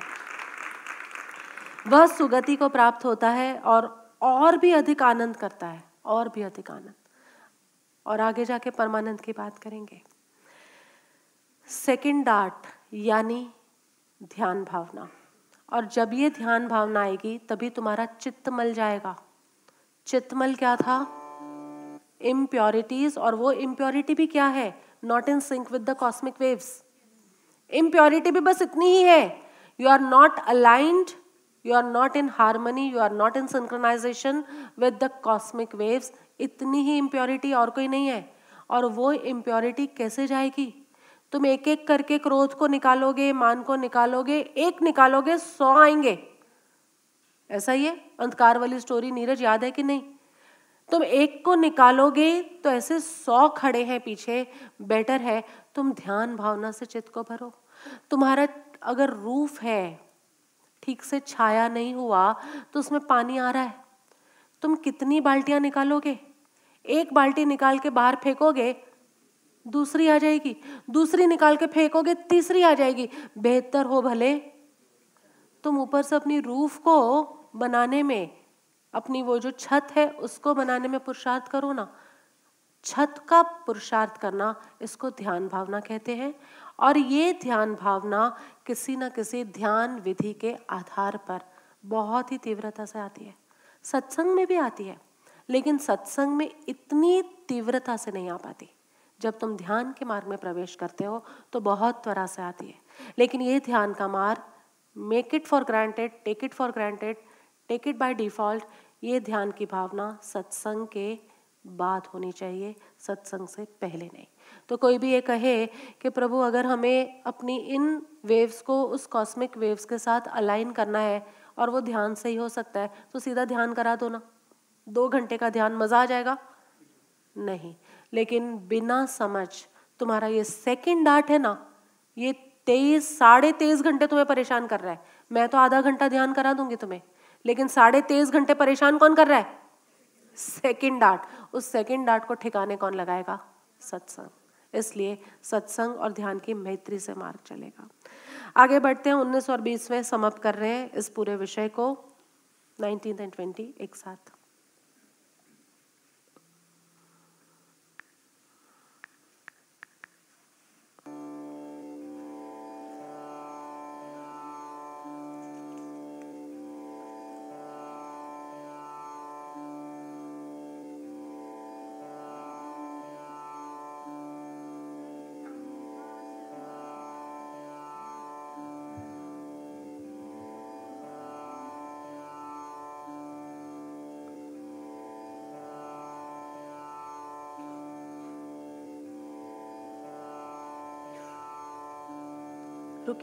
वह सुगति को प्राप्त होता है और और भी अधिक आनंद करता है, और भी अधिक आनंद। और आगे जाके परमानंद की बात करेंगे। सेकंड आर्ट यानी ध्यान भावना। और जब ये ध्यान भावना आएगी, तभी तुम्हारा चित्त मल जाएगा। चित्तमल क्या था? इम्प्योरिटीज और वो इम्प्योरिटी भी क्या है? Not in sync with the cosmic waves impurity भी बस इतनी ही है। You are not aligned you are not in harmony you are not in synchronization with the cosmic waves. इतनी ही इम्प्योरिटी और कोई नहीं है। और वो इम्प्योरिटी कैसे जाएगी? तुम एक एक करके क्रोध को निकालोगे, मान को निकालोगे, एक निकालोगे, सौ आएँगे। ऐसा ही है? अंधकार वाली स्टोरी नीरज, याद है कि नहीं? तुम एक को निकालोगे तो ऐसे सौ खड़े हैं पीछे बेटर है। तुम ध्यान भावना से चित्त को भरो। तुम्हारा अगर रूफ है, ठीक से छाया नहीं हुआ तो उसमें पानी आ रहा है। तुम कितनी बाल्टियाँ निकालोगे? एक बाल्टी निकाल के बाहर फेंकोगे, दूसरी आ जाएगी। दूसरी निकाल के फेंकोगे, तीसरी आ जाएगी। बेहतर हो भले। तुम ऊपर से अपनी रूफ को बनाने में, अपनी वो जो छत है, उसको बनाने में पुरुषार्थ करो ना। छत का पुरुषार्थ करना, इसको ध्यान भावना कहते हैं। और ये ध्यान भावना किसी न किसी ध्यान विधि के आधार पर बहुत ही तीव्रता से आती है। सत्संग में भी आती है, लेकिन सत्संग में इतनी तीव्रता से नहीं आ पाती। जब तुम ध्यान के मार्ग में प्रवेश करते हो तो बहुत त्वरा से आती है। लेकिन ये ध्यान का मार्ग make it for granted take it for granted take it by default ये ध्यान की भावना सत्संग के बाद होनी चाहिए, सत्संग से पहले नहीं। तो कोई भी ये कहे कि प्रभु, अगर हमें अपनी इन वेव्स को, उस कॉस्मिक वेव्स के साथ अलाइन करना है और वो ध्यान से ही हो सकता है। तो सीधा ध्यान करा दो ना। दो घंटे का ध्यान, मज़ा आ जाएगा? नहीं। लेकिन बिना समझ, तुम्हारा ये सेकंड डार्ट है ना, ये तेईस, साढ़े तेईस घंटे तुम्हें परेशान कर रहा है। मैं तो आधा घंटा ध्यान करा दूँगी तुम्हें। लेकिन साढ़े तेईस घंटे परेशान कौन कर रहा है? सेकंड डार्ट उस सेकंड डार्ट को ठिकाने कौन लगाएगा? सत्संग। इसलिए सत्संग और ध्यान की मैत्री से मार्ग चलेगा। आगे बढ़ते हैं, उन्नीस और बीस में समाप्त कर रहे हैं इस पूरे विषय को नाइनटीन एंड ट्वेंटी एक साथ।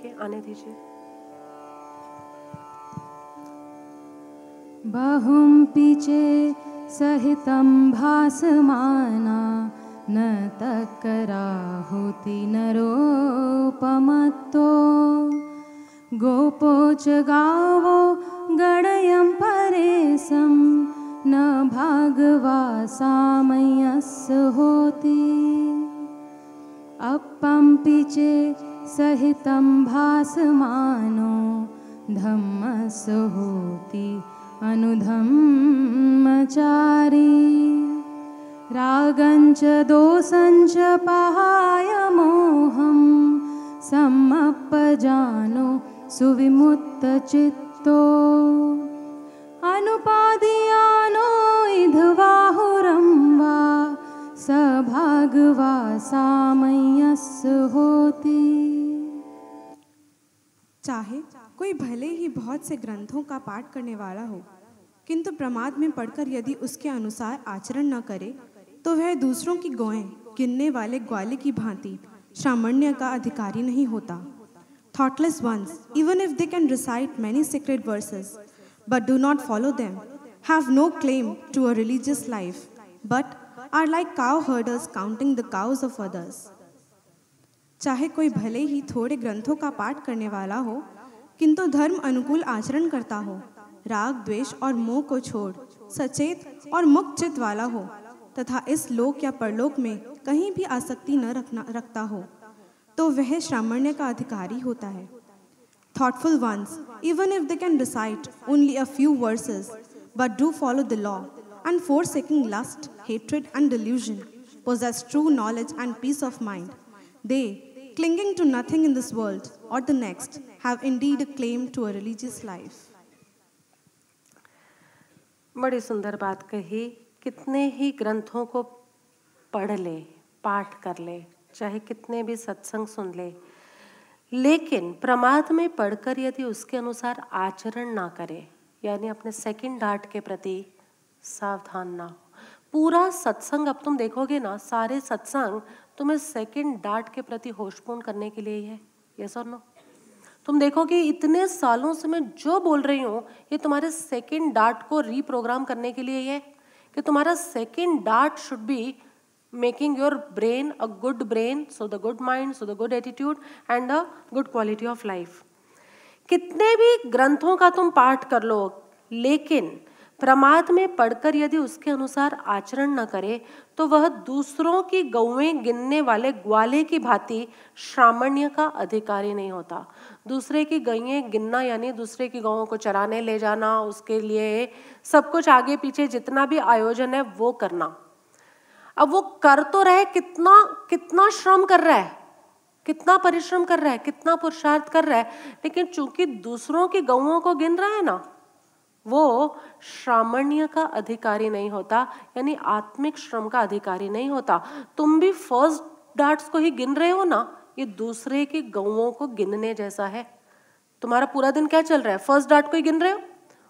रुकिए आने दीजिए। बहुं पिचे सहितं भासमाना, न तकराहुति नरोपमत्तो गोपो च गावो गणयं परेशं, न भागवा सामयस्य होति। अपम्पिचे सहितं भासमानो धम्मस होति अनुधम्मचारी रागञ्च दोषञ्च पहाय मोहं सम्मपजानो सुविमुक्तचित्तो अनुपादीयानो इधबाहुरं वा स भागवा सामय्यस्य होति चाहे कोई भले ही बहुत से ग्रंथों का पाठ करने वाला हो, किंतु प्रमाद में पढ़कर यदि उसके अनुसार आचरण न करे तो वह दूसरों की गोएँ गिनने वाले ग्वाले की भांति श्रामण्य का अधिकारी नहीं होता। Thoughtless ones even if they can recite many secret verses but do not follow them have no claim to a religious life but are like cow herders counting the cows of others चाहे कोई भले ही थोड़े ग्रंथों का पाठ करने वाला हो, किंतु धर्म अनुकूल आचरण करता हो, राग, द्वेष और मोह को छोड़, सचेत और मुक्त चित वाला हो, तथा इस लोक या परलोक में कहीं भी आसक्ति न रखना, रखता हो तो वह श्रामण्य का अधिकारी होता है। Thoughtful ones even if they can decide only a few verses but do follow the law and forsaking lust hatred and delusion possess true knowledge and peace of mind they clinging to nothing in this world or the next, have indeed a claim to a religious life. बड़ी सुंदर बात कही कितने ही ग्रंथों को पढ़ ले पाठ कर ले चाहे कितने भी सत्संग सुन ले लेकिन प्रमाद में पढ़कर यदि उसके अनुसार आचरण ना करे यानी अपने सेकंड डार्ट के प्रति सावधान ना हो पूरा सत्संग अब तुम देखोगे ना सारे सत्संग तुम्हें सेकंड डार्ट के प्रति होशपूर्ण करने के लिए ही है यस और नो तुम देखोगे इतने सालों से मैं जो बोल रही हूँ, ये तुम्हारे सेकंड डार्ट को रीप्रोग्राम करने के लिए ही है कि तुम्हारा second dart should be making your brain a good brain, so the good mind, so the good attitude and a good quality of life. कितने भी ग्रंथों का तुम पाठ कर लो, लेकिन प्रमाद में पढ़कर यदि उसके अनुसार आचरण न करे तो वह दूसरों की गौएँ गिनने वाले ग्वाले की भांति श्रामण्य का अधिकारी नहीं होता। दूसरे की गैएँ गिनना यानी दूसरे की गौओं को चराने ले जाना, उसके लिए सब कुछ आगे पीछे जितना भी आयोजन है वो करना। अब वो कर तो रहे, कितना कितना श्रम कर रहा है? कितना परिश्रम कर रहा है? कितना पुरुषार्थ कर रहा है? लेकिन चूँकि दूसरों की गौओं को गिन रहा है ना वो श्रामण्य का अधिकारी नहीं होता, यानी आत्मिक श्रम का अधिकारी नहीं होता। तुम भी फ़र्स्ट डार्ट्स को ही गिन रहे हो ना, ये दूसरे की गौओं को गिनने जैसा है। तुम्हारा पूरा दिन क्या चल रहा है? फ़र्स्ट डार्ट को ही गिन रहे हो?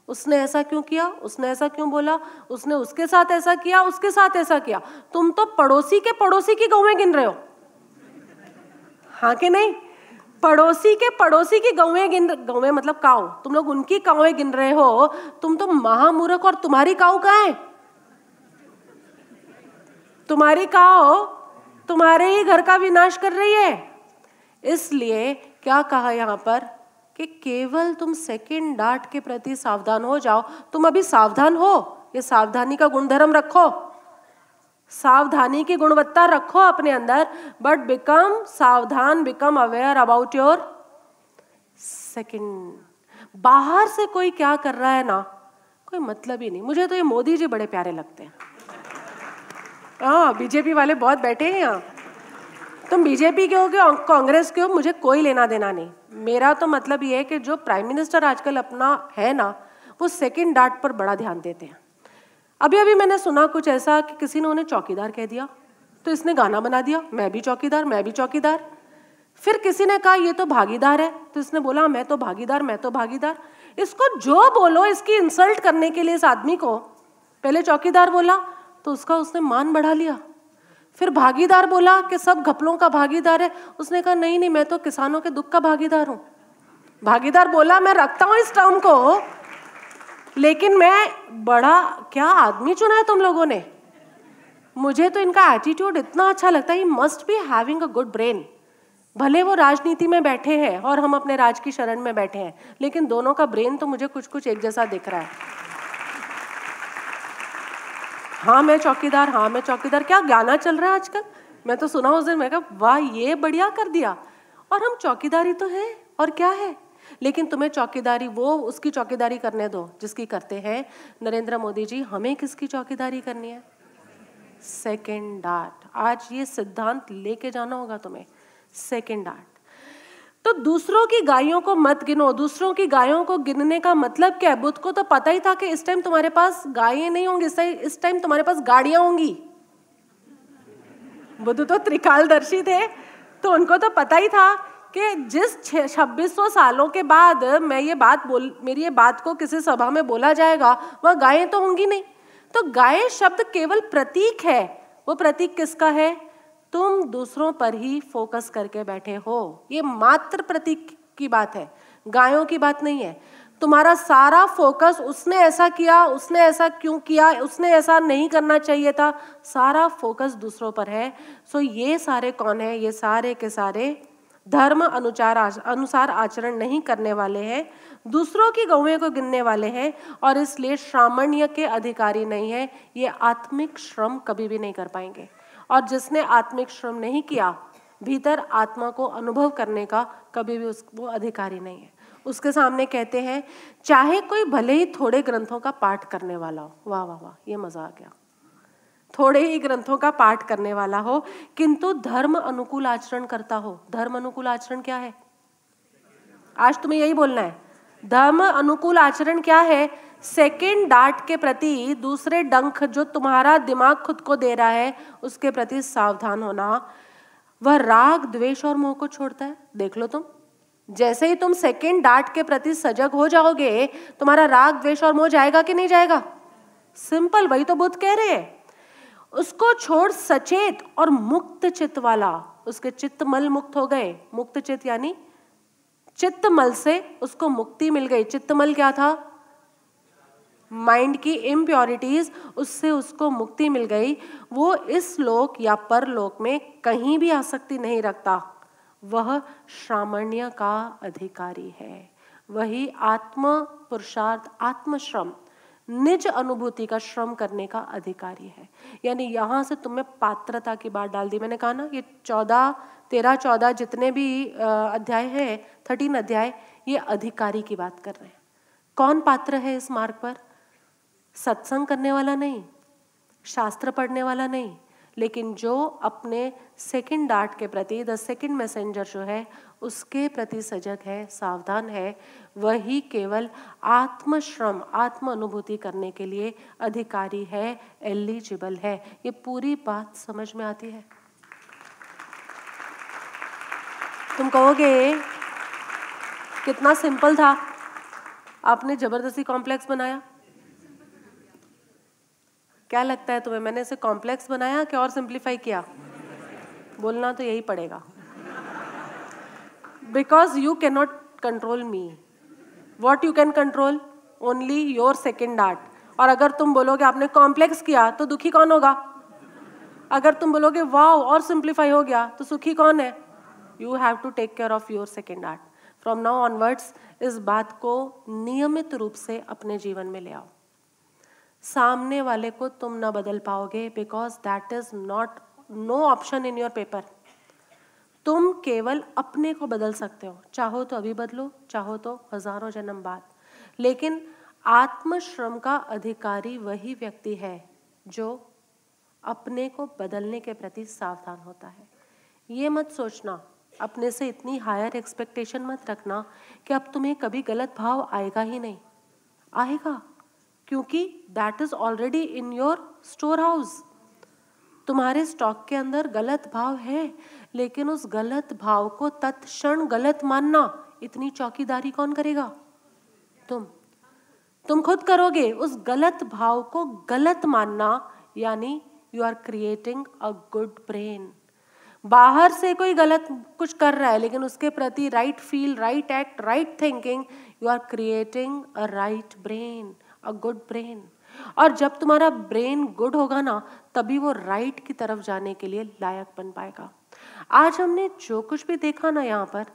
उसने ऐसा क्यों किया? उसने ऐसा क्यों बोला? उसने उसके साथ ऐसा किया? उसके साथ ऐसा किया? तुम तो पड़ोसी के पड़ोसी की गौएँ गिन रहे हो। हाँ कि नहीं? पड़ोसी के पड़ोसी की गौएँ गिन गौएँ मतलब काऊ। तुम लोग उनकी काउएँ गिन रहे हो, तुम तो महामूर्ख और तुम्हारी काऊ कहाँ है? तुम्हारी काऊ तुम्हारे ही घर का विनाश कर रही है। इसलिए क्या कहा यहाँ पर कि केवल तुम सेकंड डांट के प्रति सावधान हो जाओ। तुम अभी सावधान हो, ये सावधानी का गुणधर्म रखो। सावधानी की गुणवत्ता रखो अपने अंदर बट बिकम सावधान become aware about your second बाहर से कोई क्या कर रहा है ना, कोई मतलब ही नहीं। मुझे तो ये मोदी जी बड़े प्यारे लगते हैं। हाँ बीजेपी वाले बहुत बैठे हैं यहाँ। तुम बीजेपी के हो कि कांग्रेस के हो, मुझे कोई लेना देना नहीं। मेरा तो मतलब ये है कि जो प्राइम मिनिस्टर आजकल अपना है ना, वो सेकंड डार्ट पर बड़ा ध्यान देते हैं। अभी अभी मैंने सुना कुछ ऐसा कि किसी ने उन्हें चौकीदार कह दिया। तो इसने गाना बना दिया, मैं भी चौकीदार, मैं भी चौकीदार। फिर किसी ने कहा, ये तो भागीदार है। तो इसने बोला, मैं तो भागीदार, मैं तो भागीदार। इसको जो बोलो, इसकी इंसल्ट करने के लिए इस आदमी को, पहले चौकीदार बोला तो उसका उसने मान बढ़ा लिया। फिर भागीदार बोला कि सब घपलों का भागीदार है। उसने कहा, नहीं नहीं, मैं तो किसानों के दुख का भागीदार हूँ। भागीदार बोला, मैं रखता हूँ इस टर्म को। लेकिन मैं बड़ा, क्या आदमी चुना है तुम लोगों ने? मुझे तो इनका एटीट्यूड इतना अच्छा लगता है। Must be having a good brain भले वो राजनीति में बैठे हैं और हम अपने राज की शरण में बैठे हैं, लेकिन दोनों का ब्रेन तो मुझे कुछ कुछ एक जैसा दिख रहा है। हाँ मैं चौकीदार हाँ मैं चौकीदार। क्या गाना चल रहा है आजकल? मैं तो सुना उस दिन, मैं कहा, वाह, ये बढ़िया कर दिया। और हम चौकीदारी तो है, और क्या है? लेकिन तुम्हें चौकीदारी, वो उसकी चौकीदारी करने दो, जिसकी करते हैं। नरेंद्र मोदी जी, हमें किसकी चौकीदारी करनी है? सेकेंड डार्ट आज ये सिद्धांत लेके जाना होगा तुम्हें। सेकेंड डार्ट तो दूसरों की गायों को मत गिनो। दूसरों की गायों को गिनने का मतलब क्या है? बुद्ध को तो पता ही था कि इस टाइम तुम्हारे पास गायें नहीं होंगी, इस टाइम तुम्हारे पास गाड़ियाँ होंगी। बुद्ध तो त्रिकालदर्शी थे तो उनको तो पता ही था कि जिस छब्बीस सौ सालों के बाद मैं ये बात बोल, मेरी ये बात को किसी सभा में बोला जाएगा, वह गायें तो होंगी नहीं। तो गाय शब्द केवल प्रतीक है। वो प्रतीक किसका है? तुम दूसरों पर ही फोकस करके बैठे हो। ये मात्र प्रतीक की बात है। गायों की बात नहीं है। तुम्हारा सारा फोकस उसने ऐसा किया, उसने ऐसा क्यों किया, उसने ऐसा नहीं करना चाहिए था। सारा फोकस दूसरों पर है। सो ये सारे कौन है? ये सारे के सारे धर्म अनुचार अनुसार आचरण नहीं करने वाले हैं, दूसरों की गौएँ को गिनने वाले हैं और इसलिए श्रामण्य के अधिकारी नहीं है, ये आत्मिक श्रम कभी भी नहीं कर पाएँगे। और जिसने आत्मिक श्रम नहीं किया, भीतर आत्मा को अनुभव करने का कभी भी उस, वो अधिकारी नहीं है। उसके सामने कहते हैं, चाहे कोई भले ही थोड़े ग्रंथों का पाठ करने वाला हो। वाह वाह वाह, ये मज़ा आ गया। थोड़े ही ग्रंथों का पाठ करने वाला हो, किंतु धर्म अनुकूल आचरण करता हो। धर्म अनुकूल आचरण क्या है? आज तुम्हें यही बोलना है। धर्म अनुकूल आचरण क्या है? सेकेंड डांट के प्रति दूसरे डंक जो तुम्हारा दिमाग खुद को दे रहा है, उसके प्रति सावधान होना। वह राग, द्वेष और मोह को छोड़ता है। देख लो तुम। जैसे ही तुम सेकेंड डांट के प्रति सजग हो जाओगे, तुम्हारा राग, द्वेष और मोह जाएगा कि नहीं जाएगा? सिंपल, वही तो बुद्ध कह रहे हैं। उसको छोड़ सचेत और मुक्त चित्त वाला। उसके चित्त मल मुक्त हो गए। मुक्त चित्त यानी चित्तमल से उसको मुक्ति मिल गई। चित्तमल क्या था? माइंड की इम्प्योरिटीज, उससे उसको मुक्ति मिल गई। वो इस लोक या परलोक में कहीं भी आसक्ति नहीं रखता। वह श्रामण्य का अधिकारी है। वही आत्म पुरुषार्थ, आत्मश्रम। निज अनुभूति का श्रम करने का अधिकारी है। यानी यहाँ से तुम्हें पात्रता की बात डाल दी। मैंने कहा ना, ये चौदह, तेरह, चौदह जितने भी अध्याय है थर्टीन अध्याय, ये अधिकारी की बात कर रहे हैं। कौन पात्र है इस मार्ग पर? सत्संग करने वाला नहीं, शास्त्र पढ़ने वाला नहीं लेकिन जो अपने सेकंड डार्ट के प्रति द सेकंड मैसेंजर जो है, उसके प्रति सजग है, सावधान है, वही केवल आत्मश्रम आत्म अनुभूति करने के लिए अधिकारी है एलिजिबल है। ये पूरी बात समझ में आती है? तुम कहोगे, कितना सिंपल था। आपने ज़बरदस्ती कॉम्प्लेक्स बनाया। क्या लगता है तुम्हें? मैंने इसे कॉम्प्लेक्स बनाया कि और सिंप्लीफाई किया? बोलना तो यही पड़ेगा। Because you can not control me what you can control only your second dart और अगर तुम बोलोगे आपने कॉम्प्लेक्स किया तो दुखी कौन होगा? अगर तुम बोलोगे, वाओ, और सिंप्लीफाई हो गया तो सुखी कौन है? You have to take care of your second dart from now onwards इस बात को नियमित रूप से अपने जीवन में ले आओ। सामने वाले को तुम ना बदल पाओगे because that is not no option in your paper तुम केवल अपने को बदल सकते हो, चाहो तो अभी बदलो, चाहो तो हज़ारों जन्म बाद। लेकिन आत्मश्रम का अधिकारी वही व्यक्ति है जो अपने को बदलने के प्रति सावधान होता है। ये मत सोचना, अपने से इतनी हायर एक्सपेक्टेशन मत रखना कि अब तुम्हें कभी गलत भाव आएगा ही नहीं। आएगा। क्योंकि that is already in your store house तुम्हारे स्टॉक के अंदर गलत भाव है, लेकिन उस गलत भाव को तत्क्षण गलत मानना इतनी चौकीदारी कौन करेगा? तुम। तुम खुद करोगे उस गलत भाव को गलत मानना, यानी you are creating a good brain बाहर से कोई गलत कुछ कर रहा है, लेकिन उसके प्रति right feel right act right thinking you are creating a right brain a good brain और जब तुम्हारा ब्रेन गुड होगा ना, तभी वो राइट की तरफ़ जाने के लिए लायक बन पाएगा। आज हमने जो कुछ भी देखा ना यहाँ पर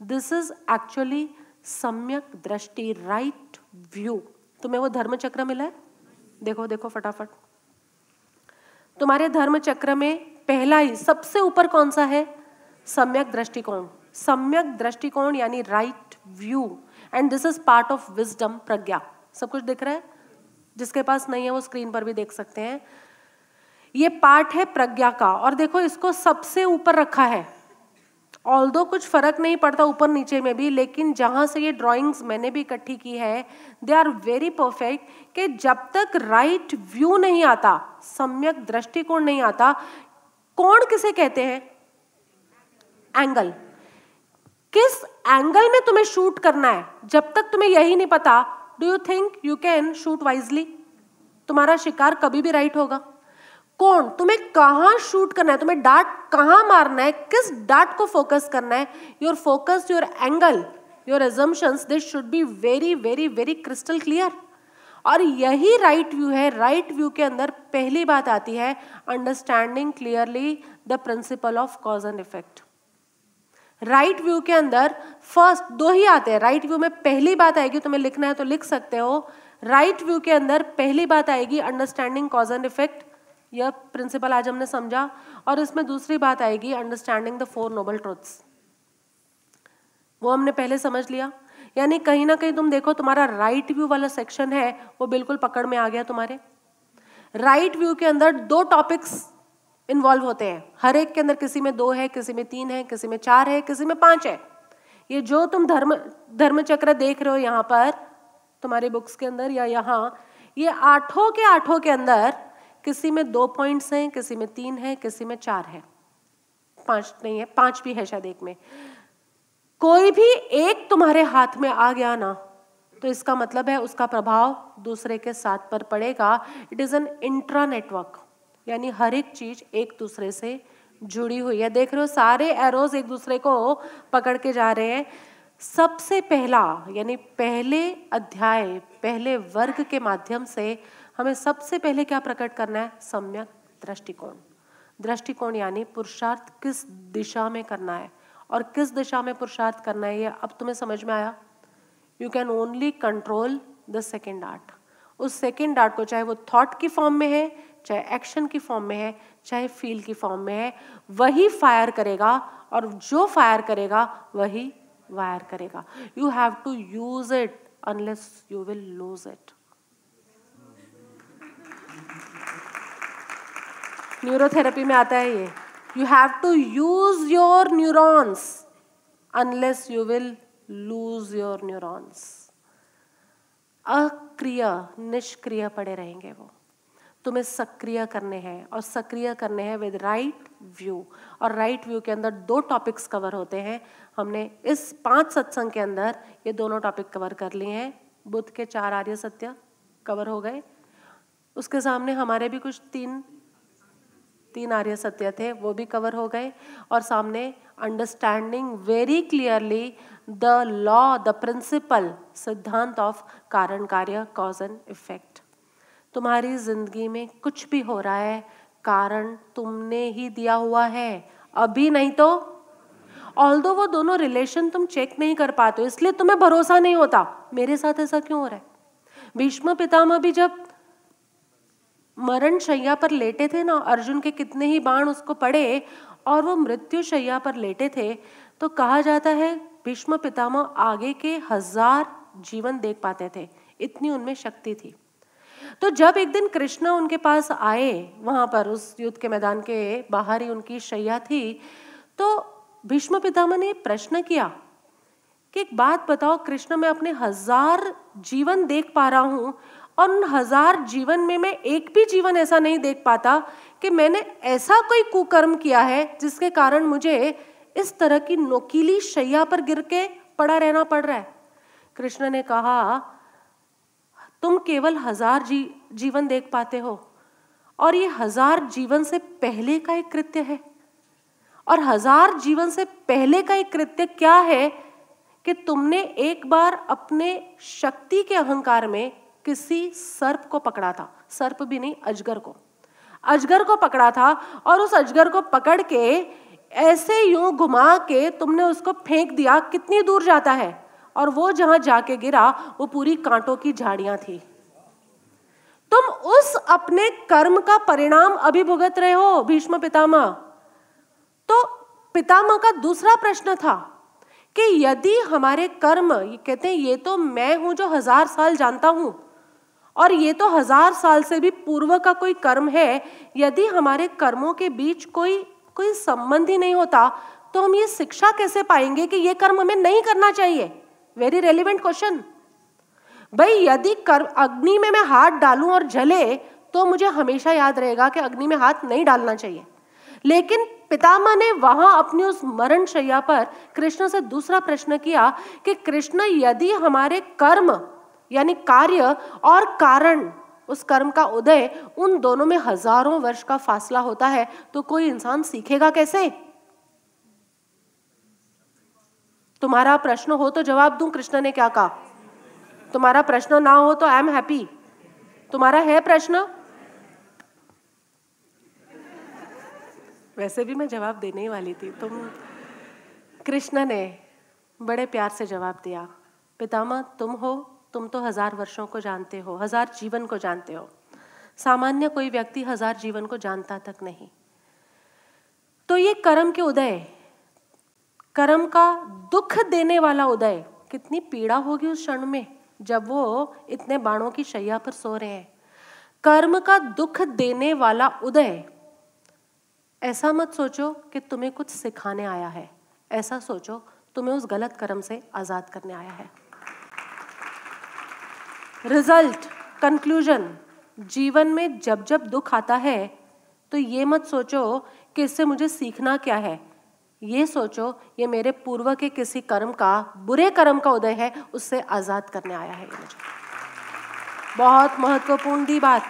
दिस इज़ एक्चुअली सम्यक दृष्टि राइट व्यू तुम्हें वो धर्म चक्र मिला है? देखो देखो फटाफट। तुम्हारे धर्म चक्र में पहला ही, सबसे ऊपर कौन सा है? सम्यक दृष्टिकोण। सम्यक दृष्टिकोण यानी right view and this is part of wisdom prajna. सब कुछ दिख रहा है? जिसके पास नहीं है, वो स्क्रीन पर भी देख सकते हैं। ये पार्ट है प्रज्ञा का, और देखो इसको सबसे ऊपर रखा है। ऑल दो कुछ फ़र्क नहीं पड़ता ऊपर नीचे में भी, लेकिन जहाँ से ये ड्राइंग्स मैंने भी इकट्ठी की है दे आर वेरी परफेक्ट कि जब तक राइट व्यू नहीं आता, सम्यक दृष्टिकोण नहीं आता, कौन किसे कहते हैं? एंगल किस एंगल में तुम्हें शूट करना है? जब तक तुम्हें यही नहीं पता do you think you can shoot wisely तुम्हारा शिकार कभी भी राइट होगा। कौन? तुम्हें कहाँ शूट करना है? तुम्हें डार्ट कहाँ मारना है? किस डार्ट को फोकस करना है? Your focus your angle your assumptions this should be very very very crystal clear और यही राइट व्यू है। राइट व्यू के अंदर पहली बात आती है understanding clearly the principle of cause and effect right view के अंदर फ़र्स्ट दो ही आते हैं। राइट व्यू में पहली बात आएगी, तुम्हें लिखना है तो लिख सकते हो। राइट व्यू के अंदर पहली बात आएगी अंडरस्टैंडिंग कॉज एंड इफ़ेक्ट यह प्रिंसिपल आज हमने समझा। और इसमें दूसरी बात आएगी understanding the four noble truths वो हमने पहले समझ लिया। यानी कहीं ना कहीं तुम देखो, तुम्हारा राइट व्यू वाला सेक्शन है, वो बिल्कुल पकड़ में आ गया तुम्हारे। राइट व्यू के अंदर दो टॉपिक्स इन्वॉल्व होते हैं। हर एक के अंदर किसी में दो है, किसी में तीन है, किसी में चार है, किसी में पाँच है। ये जो तुम धर्म धर्म चक्र देख रहे हो यहाँ पर, तुम्हारे बुक्स के अंदर या यहाँ, ये आठों के आठों के अंदर किसी में दो पॉइंट्स हैं, किसी में तीन है, किसी में चार है। पाँच नहीं है, पाँच भी है शायद एक में। कोई भी एक तुम्हारे हाथ में आ गया ना तो इसका मतलब है उसका प्रभाव दूसरे के साथ पर पड़ेगा। It is an intra network यानी हर एक चीज़ एक दूसरे से जुड़ी हुई है। देख रहे हो, सारे एरोज एक दूसरे को पकड़ के जा रहे हैं। सबसे पहला, यानी पहले अध्याय, पहले वर्ग के माध्यम से हमें सबसे पहले क्या प्रकट करना है? सम्यक दृष्टिकोण। दृष्टिकोण यानी पुरुषार्थ किस दिशा में करना है और किस दिशा में पुरुषार्थ करना है, ये अब तुम्हें समझ में आया? You can only control the second dart उस सेकेंड आर्ट को चाहे वो थॉट की फॉर्म में है चाहे एक्शन की फॉर्म में है, चाहे फील की फॉर्म में है, वही फायर करेगा और जो फायर करेगा, वही वायर करेगा। You have to use it unless you will lose it neurotherapy में आता है ये। You have to use your neurons unless you will lose your neurons अक्रिय, निष्क्रिय पड़े रहेंगे वो। तुम्हें सक्रिय करने हैं और सक्रिय करने हैं विद राइट व्यू और राइट right व्यू के अंदर दो टॉपिक्स कवर होते हैं। हमने इस पाँच सत्संग के अंदर ये दोनों टॉपिक कवर कर लिए हैं। बुद्ध के चार आर्य सत्य कवर हो गए। उसके सामने हमारे भी कुछ तीन तीन आर्य सत्य थे, वो भी कवर हो गए। और सामने understanding very clearly the law the principle सिद्धांत ऑफ़ कारण, कार्य कॉज एंड इफ़ेक्ट तुम्हारी ज़िंदगी में कुछ भी हो रहा है, कारण तुमने ही दिया हुआ है। अभी नहीं तो? ऑल दो वो दोनों रिलेशन तुम चेक नहीं कर पाते इसलिए तुम्हें भरोसा नहीं होता। मेरे साथ ऐसा क्यों हो रहा है? भीष्म पितामह भी जब मरण शैया पर लेटे थे ना, अर्जुन के कितने ही बाण उसको पड़े और वो मृत्यु शैया पर लेटे थे तो कहा जाता है भीष्म पितामह आगे के हज़ार जीवन देख पाते थे। इतनी उनमें शक्ति थी। तो जब एक दिन कृष्ण उनके पास आए, वहाँ पर उस युद्ध के मैदान के बाहर ही उनकी शैया थी तो भीष्म पितामह ने प्रश्न किया कि एक बात बताओ, कृष्ण मैं अपने हज़ार जीवन देख पा रहा हूँ और उन हज़ार जीवन में मैं एक भी जीवन ऐसा नहीं देख पाता कि मैंने ऐसा कोई कुकर्म किया है जिसके कारण मुझे इस तरह की नोकीली शैया पर गिर के पड़ा रहना पड़ रहा है। कृष्ण ने कहा तुम केवल हज़ार जी, जीवन देख पाते हो। और ये हज़ार जीवन से पहले का एक कृत्य है। और हज़ार जीवन से पहले का एक कृत्य क्या है कि तुमने एक बार अपने शक्ति के अहंकार में किसी सर्प को पकड़ा था। सर्प भी नहीं, अजगर को। अजगर को पकड़ा था और उस अजगर को पकड़ के ऐसे यूँ घुमा के तुमने उसको फेंक दिया, कितनी दूर जाता है? और वो जहाँ जाके गिरा, वो पूरी कांटों की झाड़ियाँ थी। तुम उस अपने कर्म का परिणाम अभी भुगत रहे हो, भीष्म पितामह। तो पितामह का दूसरा प्रश्न था कि यदि हमारे कर्म, ये कहते हैं, ये तो मैं हूँ जो हज़ार साल जानता हूँ, और ये तो हज़ार साल से भी पूर्व का कोई कर्म है, यदि हमारे कर्मों के बीच कोई कोई संबंध ही नहीं होता तो हम ये शिक्षा कैसे पाएँगे कि ये कर्म हमें नहीं करना चाहिए? वेरी रेलिवेंट क्वेश्चन भाई, यदि कर, अग्नि में मैं हाथ डालूं और जले तो मुझे हमेशा याद रहेगा कि अग्नि में हाथ नहीं डालना चाहिए। लेकिन पितामह ने वहाँ अपनी उस मरण शैया पर कृष्ण से दूसरा प्रश्न किया कि कृष्ण, यदि हमारे कर्म, यानी कार्य और कारण, उस कर्म का उदय उन दोनों में हज़ारों वर्ष का फासला होता है तो कोई इंसान सीखेगा कैसे? तुम्हारा प्रश्न हो तो जवाब दूँ, कृष्ण ने क्या कहा? तुम्हारा प्रश्न ना हो तो आई एम हैप्पी तुम्हारा है प्रश्न? वैसे भी मैं जवाब देने ही वाली थी। तुम, कृष्ण ने बड़े प्यार से जवाब दिया। पितामह, तुम हो, तुम तो हज़ार वर्षों को जानते हो, हज़ार जीवन को जानते हो। सामान्य कोई व्यक्ति हज़ार जीवन को जानता तक नहीं। तो ये कर्म के उदय कर्म का दुख देने वाला उदय कितनी पीड़ा होगी उस क्षण में जब वो इतने बाणों की शैया पर सो रहे हैं। कर्म का दुख देने वाला उदय, ऐसा मत सोचो कि तुम्हें कुछ सिखाने आया है। ऐसा सोचो, तुम्हें उस गलत कर्म से आज़ाद करने आया है। रिज़ल्ट कंक्लूजन जीवन में जब जब दुख आता है तो ये मत सोचो कि इससे मुझे सीखना क्या है। ये सोचो, ये मेरे पूर्व के किसी कर्म का, बुरे कर्म का उदय है, उससे आज़ाद करने आया है ये मुझे। बहुत महत्वपूर्ण दी बात।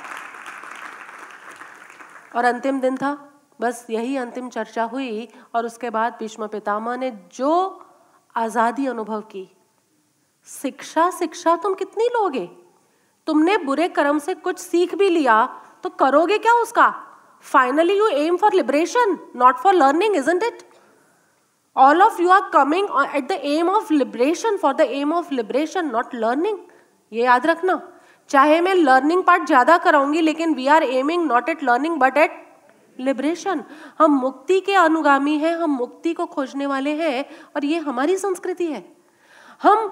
और अंतिम दिन था, बस यही अंतिम चर्चा हुई, और उसके बाद भीष्म पितामह ने जो आज़ादी अनुभव की, शिक्षा शिक्षा तुम कितनी लोगे? तुमने बुरे कर्म से कुछ सीख भी लिया तो करोगे क्या उसका? Finally you aim for liberation not for learning is it all of you are coming at the aim of liberation, for the aim of liberation, not learning. ये याद रखना। चाहे मैं लर्निंग पार्ट ज़्यादा कराऊँगी, लेकिन we are aiming not at learning but at liberation हम मुक्ति के अनुगामी हैं, हम मुक्ति को खोजने वाले हैं, और ये हमारी संस्कृति है। हम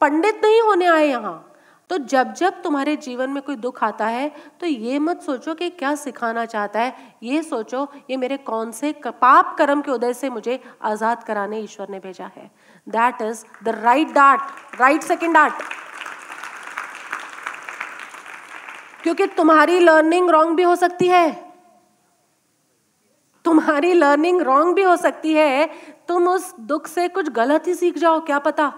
पंडित नहीं होने आए यहाँ। तो जब जब तुम्हारे जीवन में कोई दुख आता है तो ये मत सोचो कि क्या सिखाना चाहता है। ये सोचो, ये मेरे कौन से पाप कर्म के उदय से मुझे आज़ाद कराने ईश्वर ने भेजा है। That is the right dart right second dart क्योंकि तुम्हारी लर्निंग रॉन्ग भी हो सकती है। तुम्हारी लर्निंग रॉन्ग भी हो सकती है। तुम उस दुख से कुछ गलत ही सीख जाओ, क्या पता?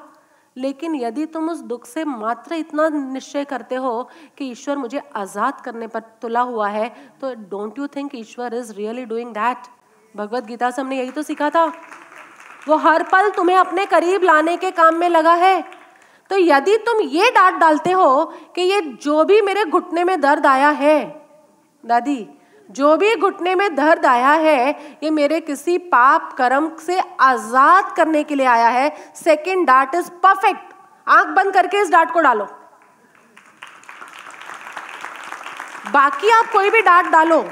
लेकिन यदि तुम उस दुख से मात्र इतना निश्चय करते हो कि ईश्वर मुझे आज़ाद करने पर तुला हुआ है तो don't you think Ishwar is really doing that Bhagavad Gita से हमने यही तो सीखा था। वो हर पल तुम्हें अपने करीब लाने के काम में लगा है। तो यदि तुम ये डांट डालते हो कि ये जो भी मेरे घुटने में दर्द आया है, दादी जो भी घुटने में दर्द आया है, ये मेरे किसी पाप कर्म से आज़ाद करने के लिए आया है। सेकेंड डार्ट इज़ परफेक्ट आँख बंद करके इस डार्ट को डालो। बाकी आप कोई भी डांट डालो।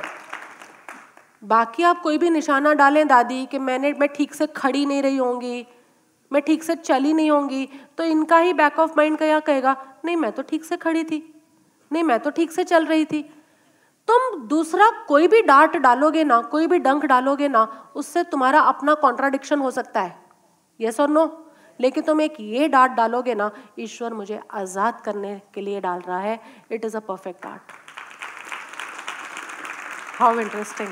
बाकी आप कोई भी निशाना डालें दादी कि मैंने, मैं ठीक से खड़ी नहीं रही होंगी, मैं ठीक से चली नहीं होंगी तो इनका ही बैक ऑफ़ माइंड क्या कहेगा? नहीं, मैं तो ठीक से खड़ी थी। नहीं, मैं तो ठीक से चल रही थी। तुम दूसरा कोई भी डांट डालोगे ना, कोई भी डंक डालोगे ना, उससे तुम्हारा अपना कॉन्ट्राडिक्शन हो सकता है। यस और नो लेकिन तुम एक ये डांट डालोगे ना, ईश्वर मुझे आज़ाद करने के लिए डाल रहा है। It is a perfect art how interesting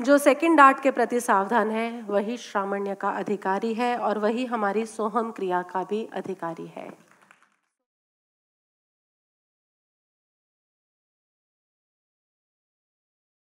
जो सेकंड डार्ट के प्रति सावधान है, वही श्रामण्य का अधिकारी है और वही हमारी सोहम क्रिया का भी अधिकारी है।